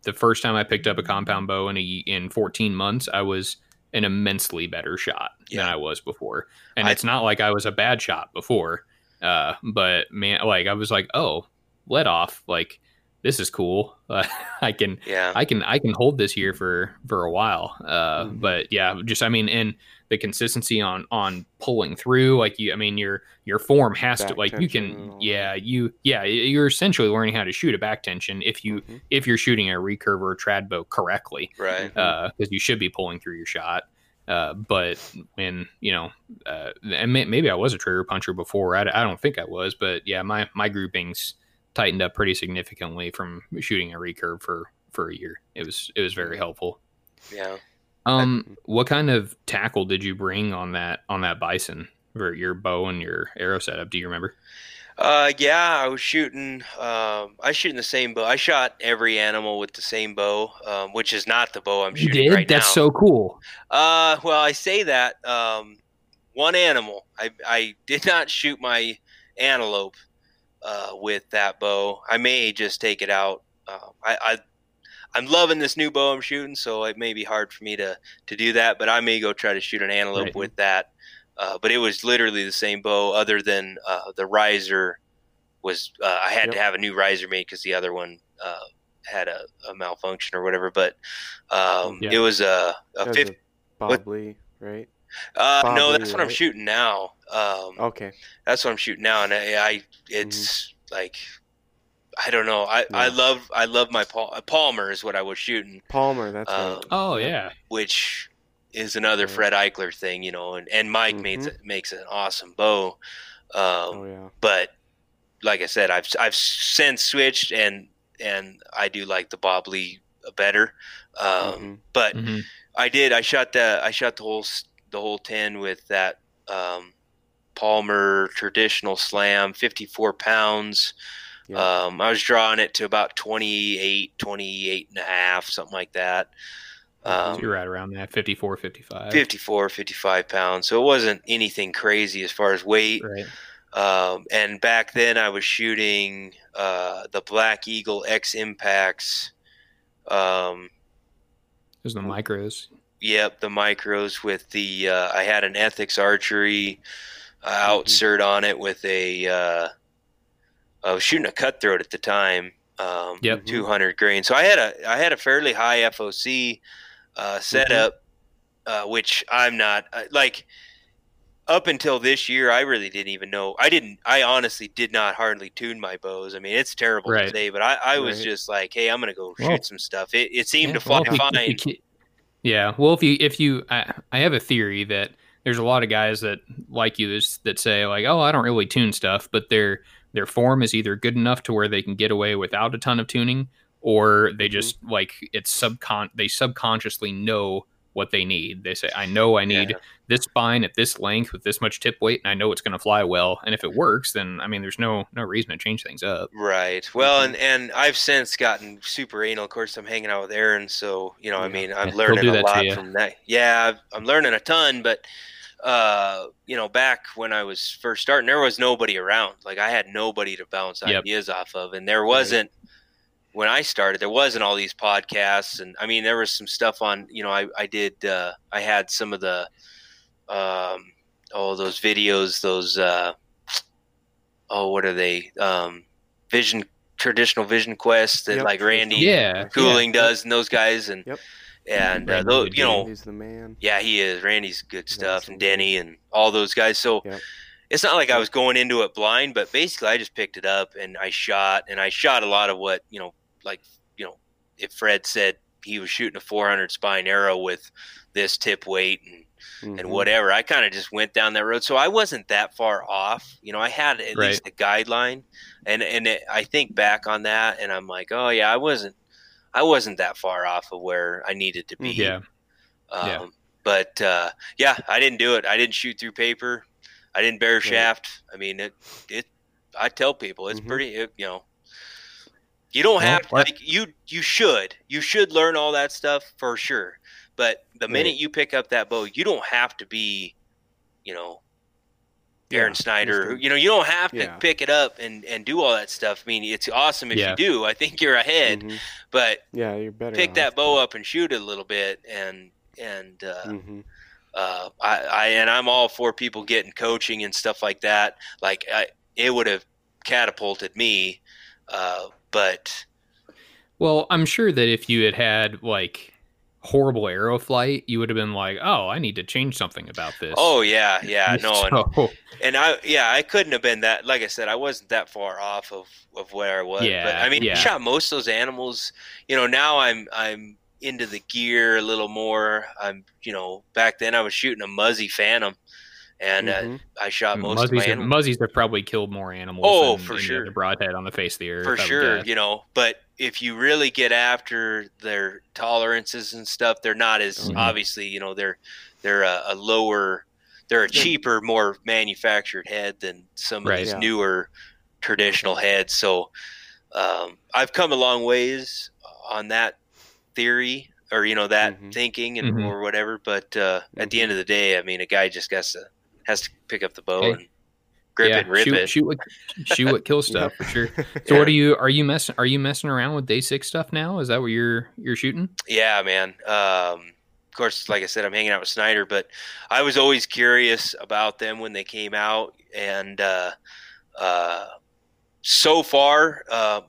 the first time I picked up a compound bow in a in fourteen months, I was an immensely better shot than Yeah. I was before, and I- it's not like I was a bad shot before, uh, but man, like I was like, oh, let off like this is cool. Uh, (laughs) I can yeah, I can I can hold this here for for a while. Uh, Mhm. But yeah, just I mean, and the consistency on on pulling through, like you, I mean, your your form has to like you can, yeah, you yeah, you're essentially learning how to shoot a back tension if you Mhm. if you're shooting a recurve or a trad bow correctly, right. because you should be pulling through your shot. Uh, but when you know, uh, and may, maybe I was a trigger puncher before. I, I don't think I was, but yeah, my my groupings tightened up pretty significantly from shooting a recurve for for a year. It was it was very helpful. Yeah. Um, what kind of tackle did you bring on that on that bison for your bow and your arrow setup? Do you remember? Uh, yeah, I was shooting. Um, I was shooting the same bow. I shot every animal with the same bow, um, which is not the bow I'm You shooting did. right That's now. so cool. Uh, well, I say that. Um, one animal. I I did (laughs) not shoot my antelope uh, with that bow. I may just take it out. Um, I, I I'm loving this new bow I'm shooting, so it may be hard for me to to do that. But I may go try to shoot an antelope Right. with that. Uh, but it was literally the same bow, other than uh, the riser was. Uh, I had to have a new riser made because the other one uh, had a, a malfunction or whatever. But um, Yeah. it was a, a That was 50, Bob Lee, right? uh, Bob no, Lee, that's what I'm right? shooting now. Um, Okay. That's what I'm shooting now, and I, I it's like I don't know. I, I love I love my Pal- Palmer is what I was shooting, Palmer, that's Um, right. Oh yeah, which is another Yeah. Fred Eichler thing, you know. And, and Mike makes Mhm. it makes an awesome bow, um, Oh yeah. but like I said, I've I've since switched, and and I do like the Bob Lee better. Um, Mhm. But Mhm. I did. I shot the I shot the whole the whole ten with that um, Palmer traditional slam, fifty four pounds. Yeah. Um, I was drawing it to about 28, 28 and a half, something like that. So you're right around that 54, 55. 54, 55 pounds. So it wasn't anything crazy as far as weight. Right. Um, and back then I was shooting uh, the Black Eagle X Impacts. Um, There's the micros. Yep, the micros with the uh, I had an ethics archery uh, Mhm. outsert on it with a uh, I was shooting a cutthroat at the time. Um, Yep. 200 grain. So I had a I had a fairly high FOC uh, setup, uh, which I'm not uh, like. Up until this year, I really didn't even know. I didn't. I honestly did not hardly tune my bows. I mean, it's terrible Right. to say, but I, I was Right. just like, "Hey, I'm gonna go Well, shoot some stuff." It, it seemed Yeah, to fly well, fine. if you ke- yeah. Well, if you if you I, I have a theory that there's a lot of guys that like you that, that say like, oh, I don't really tune stuff, but their their form is either good enough to where they can get away without a ton of tuning, or they Mhm. just like it's subcon they subconsciously know what they need. They say, I know I need Yeah. this spine at this length with this much tip weight, and I know it's going to fly well. And if it works, then I mean, there's no no reason to change things up. Right. Well, Mhm. and and I've since gotten super anal. Of course, I'm hanging out with Aaron, so you know, I mean, I'm Yeah, learning a lot from that. Yeah, I've- I'm learning a ton, but uh, you know, back when I was first starting, there was nobody around. Like I had nobody to bounce Yep. ideas off of, and there wasn't when I started. There wasn't all these podcasts, and I mean, there was some stuff on. You know, I I did. Uh, I had some of the, um, oh, those videos, those. Uh, oh, what are they? Um, vision traditional vision quests that Yep. like Randy Yeah, Cooling yeah. does, and those guys, and Yep. And uh, would you know, He's the man. yeah, he is. Randy's good stuff, and Denny and all those guys. So Yep. it's not like I was going into it blind, but basically I just picked it up and I shot, and I shot a lot of what you know, like you know, if Fred said he was shooting a 400 spine arrow with this tip weight and and Mhm. whatever, I kind of just went down that road. So I wasn't that far off. You know, I had at Right. least a guideline, and and it, I think back on that, and I'm like, oh yeah, I wasn't. I wasn't that far off of where I needed to be. yeah, Um, Yeah. But uh, yeah, I didn't do it. I didn't shoot through paper. I didn't bare Right. shaft. I mean, it. It. I tell people it's Mhm. pretty. It, you know, you don't Well, have to, like you. You should. You should learn all that stuff for sure. But the minute Right. you pick up that bow, you don't have to be, you know, Aaron Yeah, Snyder. just You know, you don't have to Yeah. pick it up and and do all that stuff. I mean, it's awesome if Yeah. you do. I think you're ahead. Mhm. But Yeah, you're better. pick that bow up and shoot it a little bit and and uh, Mhm. uh, I, I and I'm all for people getting coaching and stuff like that. Like I, it would have catapulted me, uh, but Well, I'm sure that if you had had like horrible arrow flight, you would have been like, "Oh, I need to change something about this." oh yeah, yeah, (laughs) no, and, So, and I yeah, I couldn't have been that. Like I said, I wasn't that far off of of where I was. Yeah, but I mean, yeah. I shot most of those animals. You know, now I'm I'm into the gear a little more. I'm you know back then I was shooting a Muzzy Phantom, and uh, Mhm. I shot most of muzzies, my have, animals. muzzies have probably killed more animals. Oh, than for any sure. other broadhead on the face of the earth. for sure you know but if you really get after their tolerances and stuff they're not as Mhm. obviously you know they're they're a, a lower they're a cheaper more manufactured head than some of Right. these Yeah. newer traditional heads so um, i've come a long ways on that theory or you know that Mhm. thinking and Mhm. or whatever but uh, at the end of the day i mean a guy just has to has to pick up the bow Okay. and grip yeah, and rip shoot, it shoot what shoot what kills (laughs) stuff for sure. (laughs) So Yeah. what are you are you messing are you messing around with day six stuff now? Is that what you're you're shooting? Yeah, man. Um, of course, like I said, I'm hanging out with Snyder, but I was always curious about them when they came out, and uh, uh, so far, uh,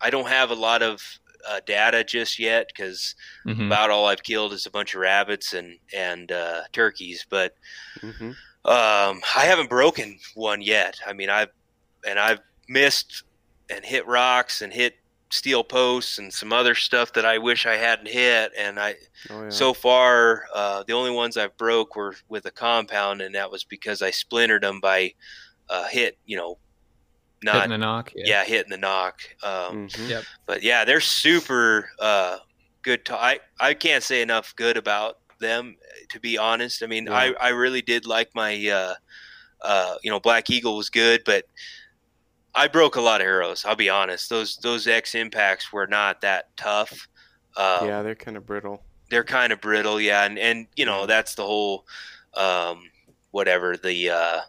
I don't have a lot of uh, data just yet because Mhm. about all I've killed is a bunch of rabbits and and uh, turkeys, but Mhm. Um, I haven't broken one yet. I mean, I've and I've missed and hit rocks and hit steel posts and some other stuff that I wish I hadn't hit. And I Oh, yeah. so far uh, the only ones I've broke were with a compound, and that was because I splintered them by uh, hit. You know, not Hitting the nock. yeah. hitting the nock. Um, Mhm. Yep. but yeah, they're super uh, good. To- I I can't say enough good about them. To be honest, I mean, Yeah. I I really did like my uh, uh, you know Black Eagle was good, but I broke a lot of arrows. I'll be honest; those those X impacts were not that tough. Um, yeah, they're kind of brittle. they're kind of brittle, yeah, and and you know that's the whole um, whatever the uh,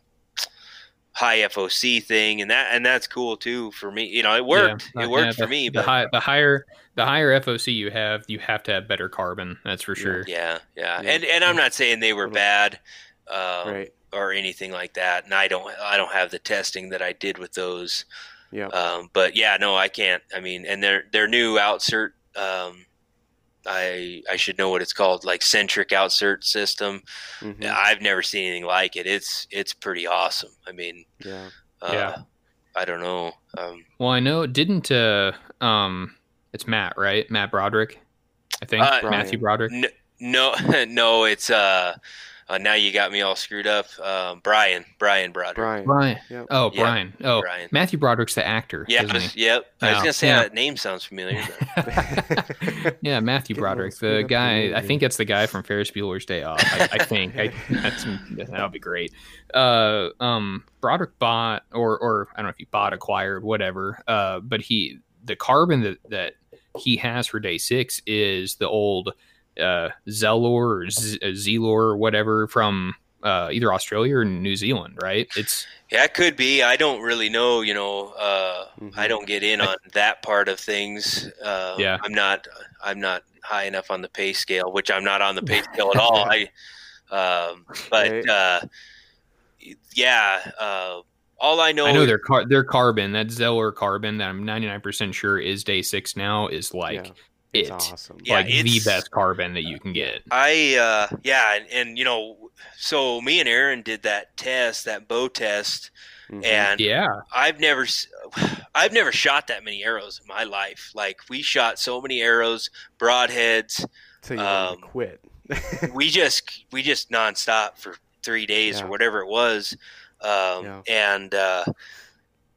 high FOC thing, and that and that's cool too for me. You know, it worked. Yeah, it worked yeah, for the, me, The, but high, the higher the higher FOC you have, you have to have better carbon. That's for sure. Yeah, yeah, Yeah. and and I'm not saying they were bad, um, right. or anything like that. And I don't I don't have the testing that I did with those. Yeah. Um, but yeah, no, I can't. I mean, and their their new outsert, um, I I should know what it's called, like centric outsert system. Mhm. I've never seen anything like it. It's it's pretty awesome. I mean, Yeah. uh, Yeah. I don't know. Um, Well, I know didn't uh um it's Matt right? Matt Broderick, I think Uh, Matthew Broderick. n- no, (laughs) no, it's uh, uh, now you got me all screwed up. Um, Brian, Brian Broderick. Brian. Brian. Yep. Oh, Yeah, Brian. Oh, Brian. Matthew Broderick's the actor. Yeah, I isn't was, he? yep. I was gonna say yeah. that name sounds familiar. (laughs) yeah, Matthew Getting Broderick, the guy. the I think it's the guy from Ferris Bueller's Day Off. I, I think I, that's that would be great. Uh, um, Broderick bought, or or I don't know if he bought, acquired, whatever. Uh, but he the carbon that that he has for day six is the old uh Zelor or Z- uh, Zelor or whatever from uh, either Australia or New Zealand, right? It's yeah, it could be. I don't really know. You know, uh. I don't get in on that part of things. Uh, Yeah. I'm not. I'm not high enough on the pay scale, which I'm not on the pay (laughs) scale at all. I, um, but Right. uh, yeah. All I know, I know their car their carbon that Zeller carbon that I'm 99 percent sure is day six now is like yeah, it's it awesome. Yeah, like the best carbon that you can get. I uh yeah, and, and you know, so me and Aaron did that test, that bow test, Mhm. and Yeah, I've never (sighs) I've never shot that many arrows in my life. Like we shot so many arrows, broadheads. Till you to um, quit. (laughs) We just we just nonstop for 3 days Yeah. or whatever it was. Um Yeah. and uh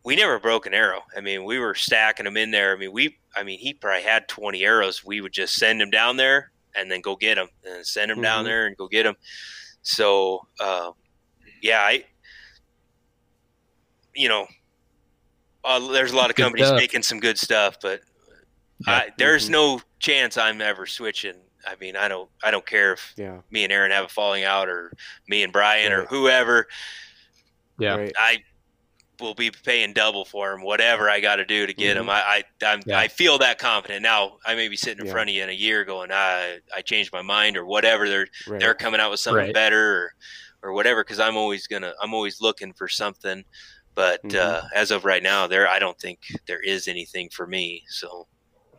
we never broke an arrow. I mean, we were stacking them in there. I mean, we I mean, he probably had 20 arrows. We would just send him down there and then go get them and send him down Mhm. there and go get them. So, uh, yeah, I, you know, uh, there's a lot of companies making some good stuff, but. I, there's Mhm. no chance I'm ever switching. I mean, I don't, I don't care if yeah, me and Aaron have a falling out or me and Brian or whoever. Yeah, right. I will be paying double for him, whatever I got to do to get Mhm. him. I, I, I'm, Yeah. I feel that confident now. I may be sitting in Yeah. front of you in a year going, I, I changed my mind or whatever. They're, right. they're coming out with something Right. better or, or whatever. Cause I'm always gonna, I'm always looking for something. But, Mhm. uh, as of right now there, I don't think there is anything for me. So,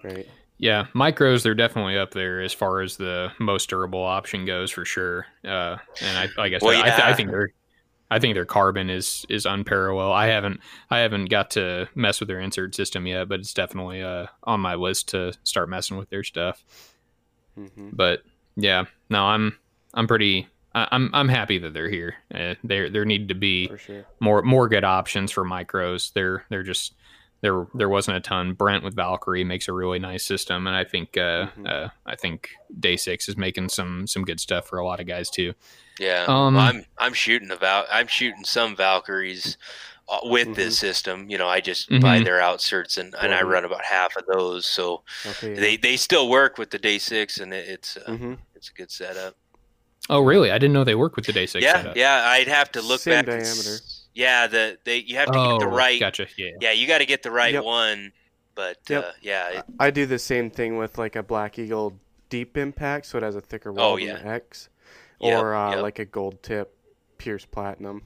right. yeah. Micros they're definitely up there as far as the most durable option goes for sure. Uh, and I, I guess Well, I, th- I yeah. think their I think their carbon is is unparalleled. I haven't I haven't got to mess with their insert system yet, but it's definitely uh, on my list to start messing with their stuff. hmm but yeah, no, I'm I'm pretty I- I'm I'm happy that they're here. Uh, there there need to be sure. more more good options for micros. There there just there there wasn't a ton. Brent with Valkyrie makes a really nice system, and I think uh, Mhm. uh, I think Day Six is making some some good stuff for a lot of guys too. Yeah, Um, Well, I'm, I'm shooting about, I'm shooting some Valkyries uh, with this system. You know, I just buy Mhm. their outserts and, and I run about half of those. So, Okay. Yeah. they they still work with the day six and it, it's uh, hmm it's a good setup Oh really? I didn't know they work with the Day Six. yeah setup. yeah i'd have to look Same back and diameter. s- yeah the they you have to Oh, get the right Gotcha. Yeah. yeah you got to get the right Yep. one but Yep. uh, yeah it, I do the same thing with like a Black Eagle deep impact, so it has a thicker Oh, wall than yeah. the X, Yep, or uh, yep. like a gold tip Pierce Platinum.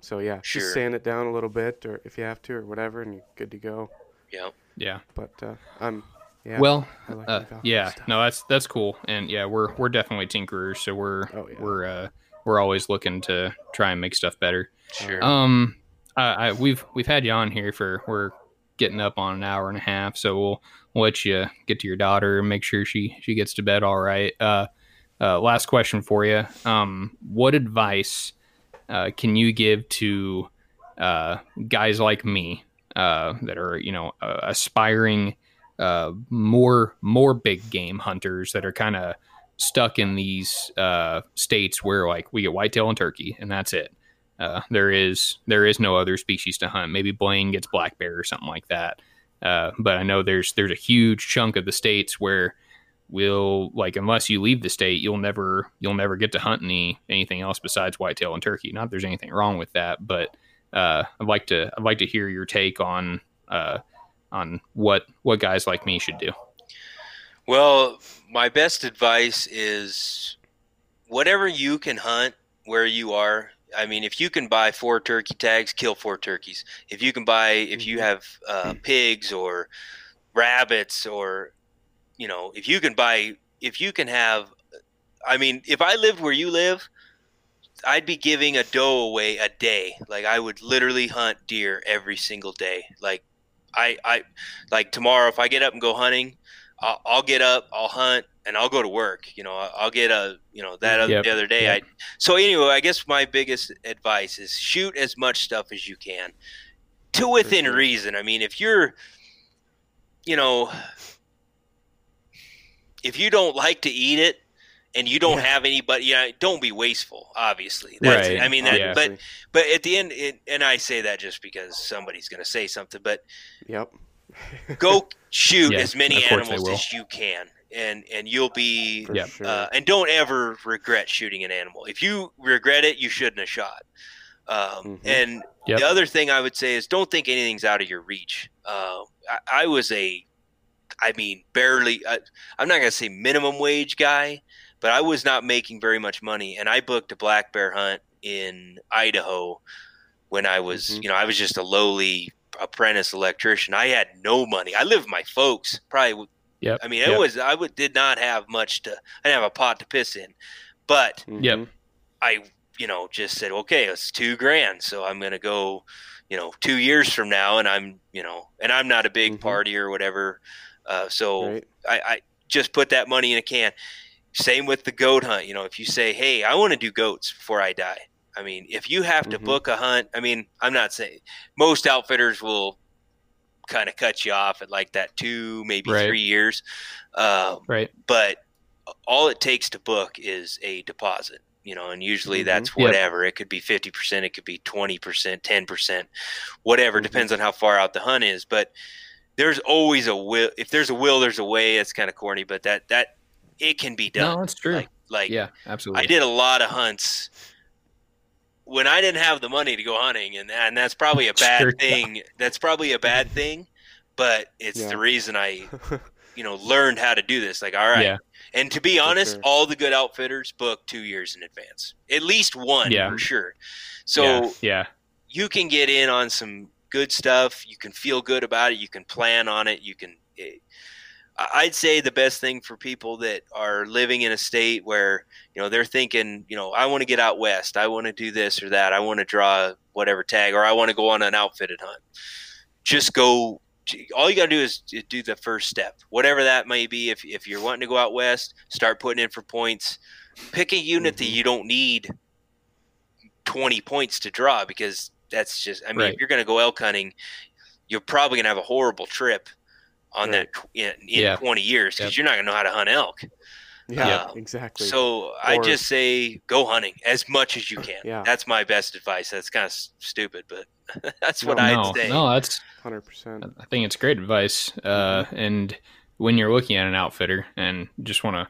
So yeah, Sure. just sand it down a little bit, or if you have to, or whatever, and you're good to go. yeah Yeah. But uh, I'm yeah. Well, like uh, yeah, stuff. no, that's that's cool, and yeah, we're we're definitely tinkerers, so we're Oh, yeah. we're uh, we're always looking to try and make stuff better. sure Um, I, I we've we've had you on here for we're getting up on an hour and a half, so we'll, we'll let you get to your daughter and make sure she she gets to bed all right. Uh, uh, last question for you. Um, what advice uh, can you give to uh, guys like me uh, that are you know uh, aspiring uh, more more big game hunters that are kind of stuck in these states where like we get whitetail and turkey and that's it. There is there is no other species to hunt. Maybe Blaine gets black bear or something like that. But I know there's there's a huge chunk of the states where we'll like unless you leave the state, you'll never you'll never get to hunt any anything else besides whitetail and turkey. Not that there's anything wrong with that, but uh, I'd like to I'd like to hear your take on uh, on what what guys like me should do. well my best advice is whatever you can hunt where you are i mean if you can buy four turkey tags kill four turkeys if you can buy if you Mhm. have uh, pigs or rabbits or you know if you can buy if you can have i mean if i lived where you live i'd be giving a doe away a day. Like i would literally hunt deer every single day. Like i i like tomorrow if i get up and go hunting i'll, I'll get up i'll hunt and i'll go to work. You know I'll- get a you know that other, Yep, the other day yep. i so anyway i guess my biggest advice is shoot as much stuff as you can to within sure. reason. I mean if you're you know if you don't like to eat it and you don't Yeah. have anybody yeah don't be wasteful obviously that's Right. i mean that, Yeah. but but at the end it, and i say that just because somebody's going to say something but Yep. go (laughs) shoot Yeah, as many of course they animals as you can and and you'll be For Yep. sure. uh, and don't ever regret shooting an animal. If you regret it, you shouldn't have shot. Um, Mhm. And Yep. the other thing I would say is don't think anything's out of your reach. Uh, I, I was a, I mean, barely. I, I'm not gonna say minimum wage guy, but I was not making very much money, and I booked a black bear hunt in Idaho when I was, Mhm. you know, I was just a lowly apprentice electrician. I had no money. I lived with my folks. Probably Yep. I mean, it Yep. was I would did not have much to. I didn't have a pot to piss in, but Yep. I you know just said okay, it's two grand, so I'm gonna go, you know, two years from now, and I'm you know, and I'm not a big Mhm. party or whatever, uh, so Right. I, I just put that money in a can. Same with the goat hunt. You know, if you say, hey, I want to do goats before I die. I mean, if you have to Mhm. book a hunt, I mean, I'm not saying most outfitters will kind of cut you off at like that two, maybe Right. three years. Um, Right. but all it takes to book is a deposit you know and usually Mhm. that's Yep. whatever it could be 50% it could be 20% 10% whatever Mhm. depends on how far out the hunt is but there's always a will if there's a will there's a way it's kind of corny but that that it can be done No, that's true. like like yeah, absolutely. I did a lot of hunts when I didn't have the money to go hunting, and and that's probably a (laughs) bad Sure, yeah. thing. That's probably a bad thing, but it's Yeah. the reason I (laughs) you know learned how to do this. Like, all right, Yeah. and to be honest, sure. all the good outfitters book two years in advance, at least one Yeah. for sure. So yeah, yeah, you can get in on some good stuff. You can feel good about it. You can plan on it. You can. eh, I- I'd say the best thing for people that are living in a state where you know they're thinking, you know, I want to get out west. I want to do this or that. I want to draw whatever tag, or I want to go on an outfitted hunt. Just go. All you got to do is do the first step, whatever that may be. If if you're wanting to go out west, start putting in for points. Pick a unit that Mhm. you don't need 20 points to draw because that's just i mean Right. if you're going to go elk hunting you're probably going to have a horrible trip on Right. that in, in Yeah. 20 years because Yep. you're not going to know how to hunt elk yeah, Yeah. exactly. so i just say go hunting as much as you can Yeah. that's my best advice that's kind of stupid but (laughs) that's what No, i'd no, say no, that's Hundred percent. I think it's great advice. Uh, and when you're looking at an outfitter, and just want to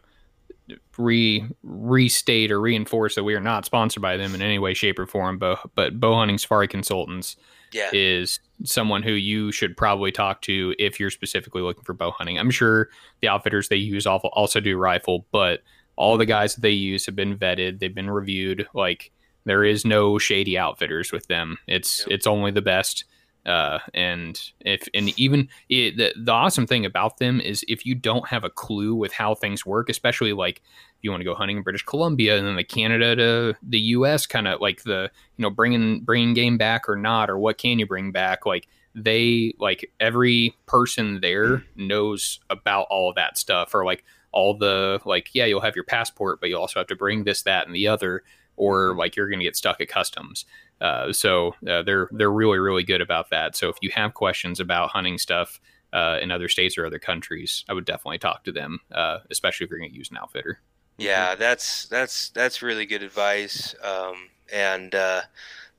re restate or reinforce that we are not sponsored by them in any way, shape, or form. But but bow hunting safari consultants yeah is someone who you should probably talk to if you're specifically looking for bow hunting. I'm sure the outfitters they use also also do rifle, but all the guys that they use have been vetted, they've been reviewed. Like there is no shady outfitters with them. It's Yep. it's only the best. Uh, and if and even it, the the awesome thing about them is if you don't have a clue with how things work, especially like if you want to go hunting in British Columbia and then the Canada to the U.S. kind of like the you know bringing bringing game back or not or what can you bring back like they like every person there knows about all of that stuff or like all the like yeah you'll have your passport but you also have to bring this that and the other or like you're gonna get stuck at customs. Uh, so uh, they're they're really really good about that. So if you have questions about hunting stuff uh, in other states or other countries i would definitely talk to them uh, especially if you're going to use an outfitter. Yeah, that's that's that's really good advice. Um, and uh,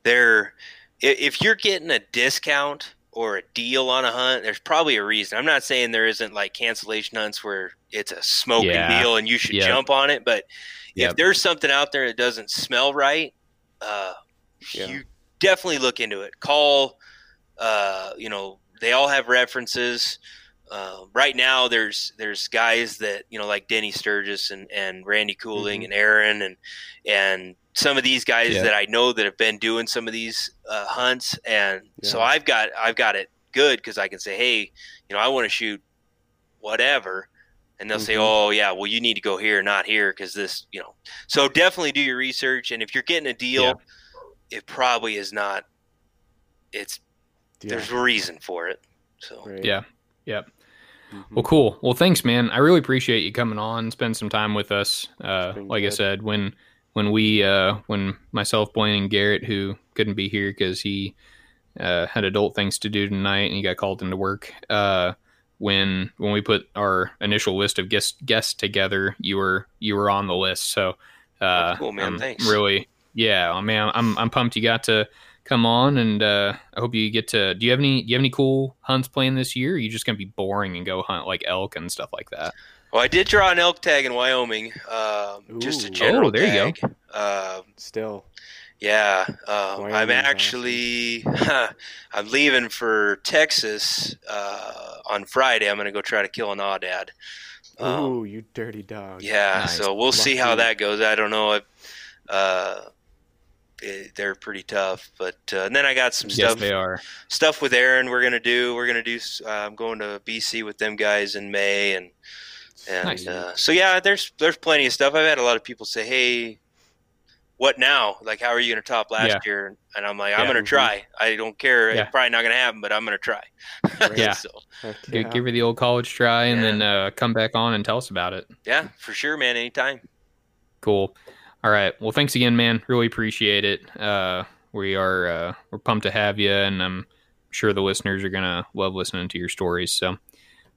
there, i- if you're getting a discount or a deal on a hunt, there's probably a reason. I'm not saying there isn't like cancellation hunts where it's a smoking Yeah. deal and you should Yep. jump on it, but Yep. if there's something out there that doesn't smell right, uh, Yeah. you definitely look into it. Call, uh, you know, they all have references. Uh, right now, there's there's guys that you know like Denny Sturgis and, and Randy Cooling Mhm. and Aaron and and some of these guys Yeah. that I know that have been doing some of these uh, hunts, and so I've got I've got it good because I can say, hey, you know, I want to shoot whatever, and they'll say, Mhm. oh yeah, well you need to go here, not here, because this, you know. So definitely do your research, and if you're getting a deal, Yeah. it probably is not. It's Yeah. there's a reason for it. So Right. yeah yep Mhm. Well, cool. Well, thanks, man. I really appreciate you coming on, spend some time with us. Uh, been like I said, when when we uh, when myself, Blaine, and Garrett, who couldn't be here because he uh, had adult things to do tonight and he got called into work. Uh, when when we put our initial list of guests guests together, you were you were on the list. So, uh, cool, man. I'm Thanks. Really, yeah, I mean, I'm I'm pumped you got to come on, and uh, I hope you get to. Do you have any Do you have any cool hunts planned this year? Or are you just gonna be boring and go hunt like elk and stuff like that? Well, I did draw an elk tag in Wyoming. Uh, just a general Oh, there you tag. Uh, Still, yeah, um, I'm Wyoming's actually (laughs) I'm leaving for Texas uh, on Friday. I'm gonna go try to kill an aoudad. Um, ooh, you dirty dog. yeah, Nice. so we'll see how that goes. I don't know if uh, eh, they're pretty tough, but uh, and then I got some Yes, stuff they are. stuff with Aaron. We're gonna do. We're gonna do. Uh, I'm going to BC with them guys in May, and and Nice. uh, so yeah, there's there's plenty of stuff. I've had a lot of people say, "Hey, what now? Like, how are you going to top last Yeah. year?" And I'm like, "I'm Yeah. going to try. I don't care. Yeah. It's probably not going to happen, but I'm going to try." (laughs) Yeah. so Heck Gi- yeah. Give her the old college try and Yeah. then uh, come back on and tell us about it. yeah, for sure, man. Anytime. Cool. All right. Well, thanks again, man. Really appreciate it. Uh, we are uh, we're pumped to have you, and I'm sure the listeners are gonna love listening to your stories. So,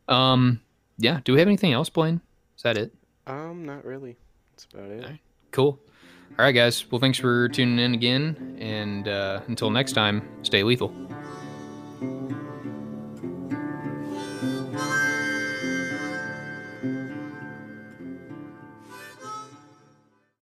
um, yeah. Do we have anything else, Blaine? Is that it? Um, not really. That's about it. Cool. All right, guys. Well, thanks for tuning in again, and uh, until next time, stay lethal.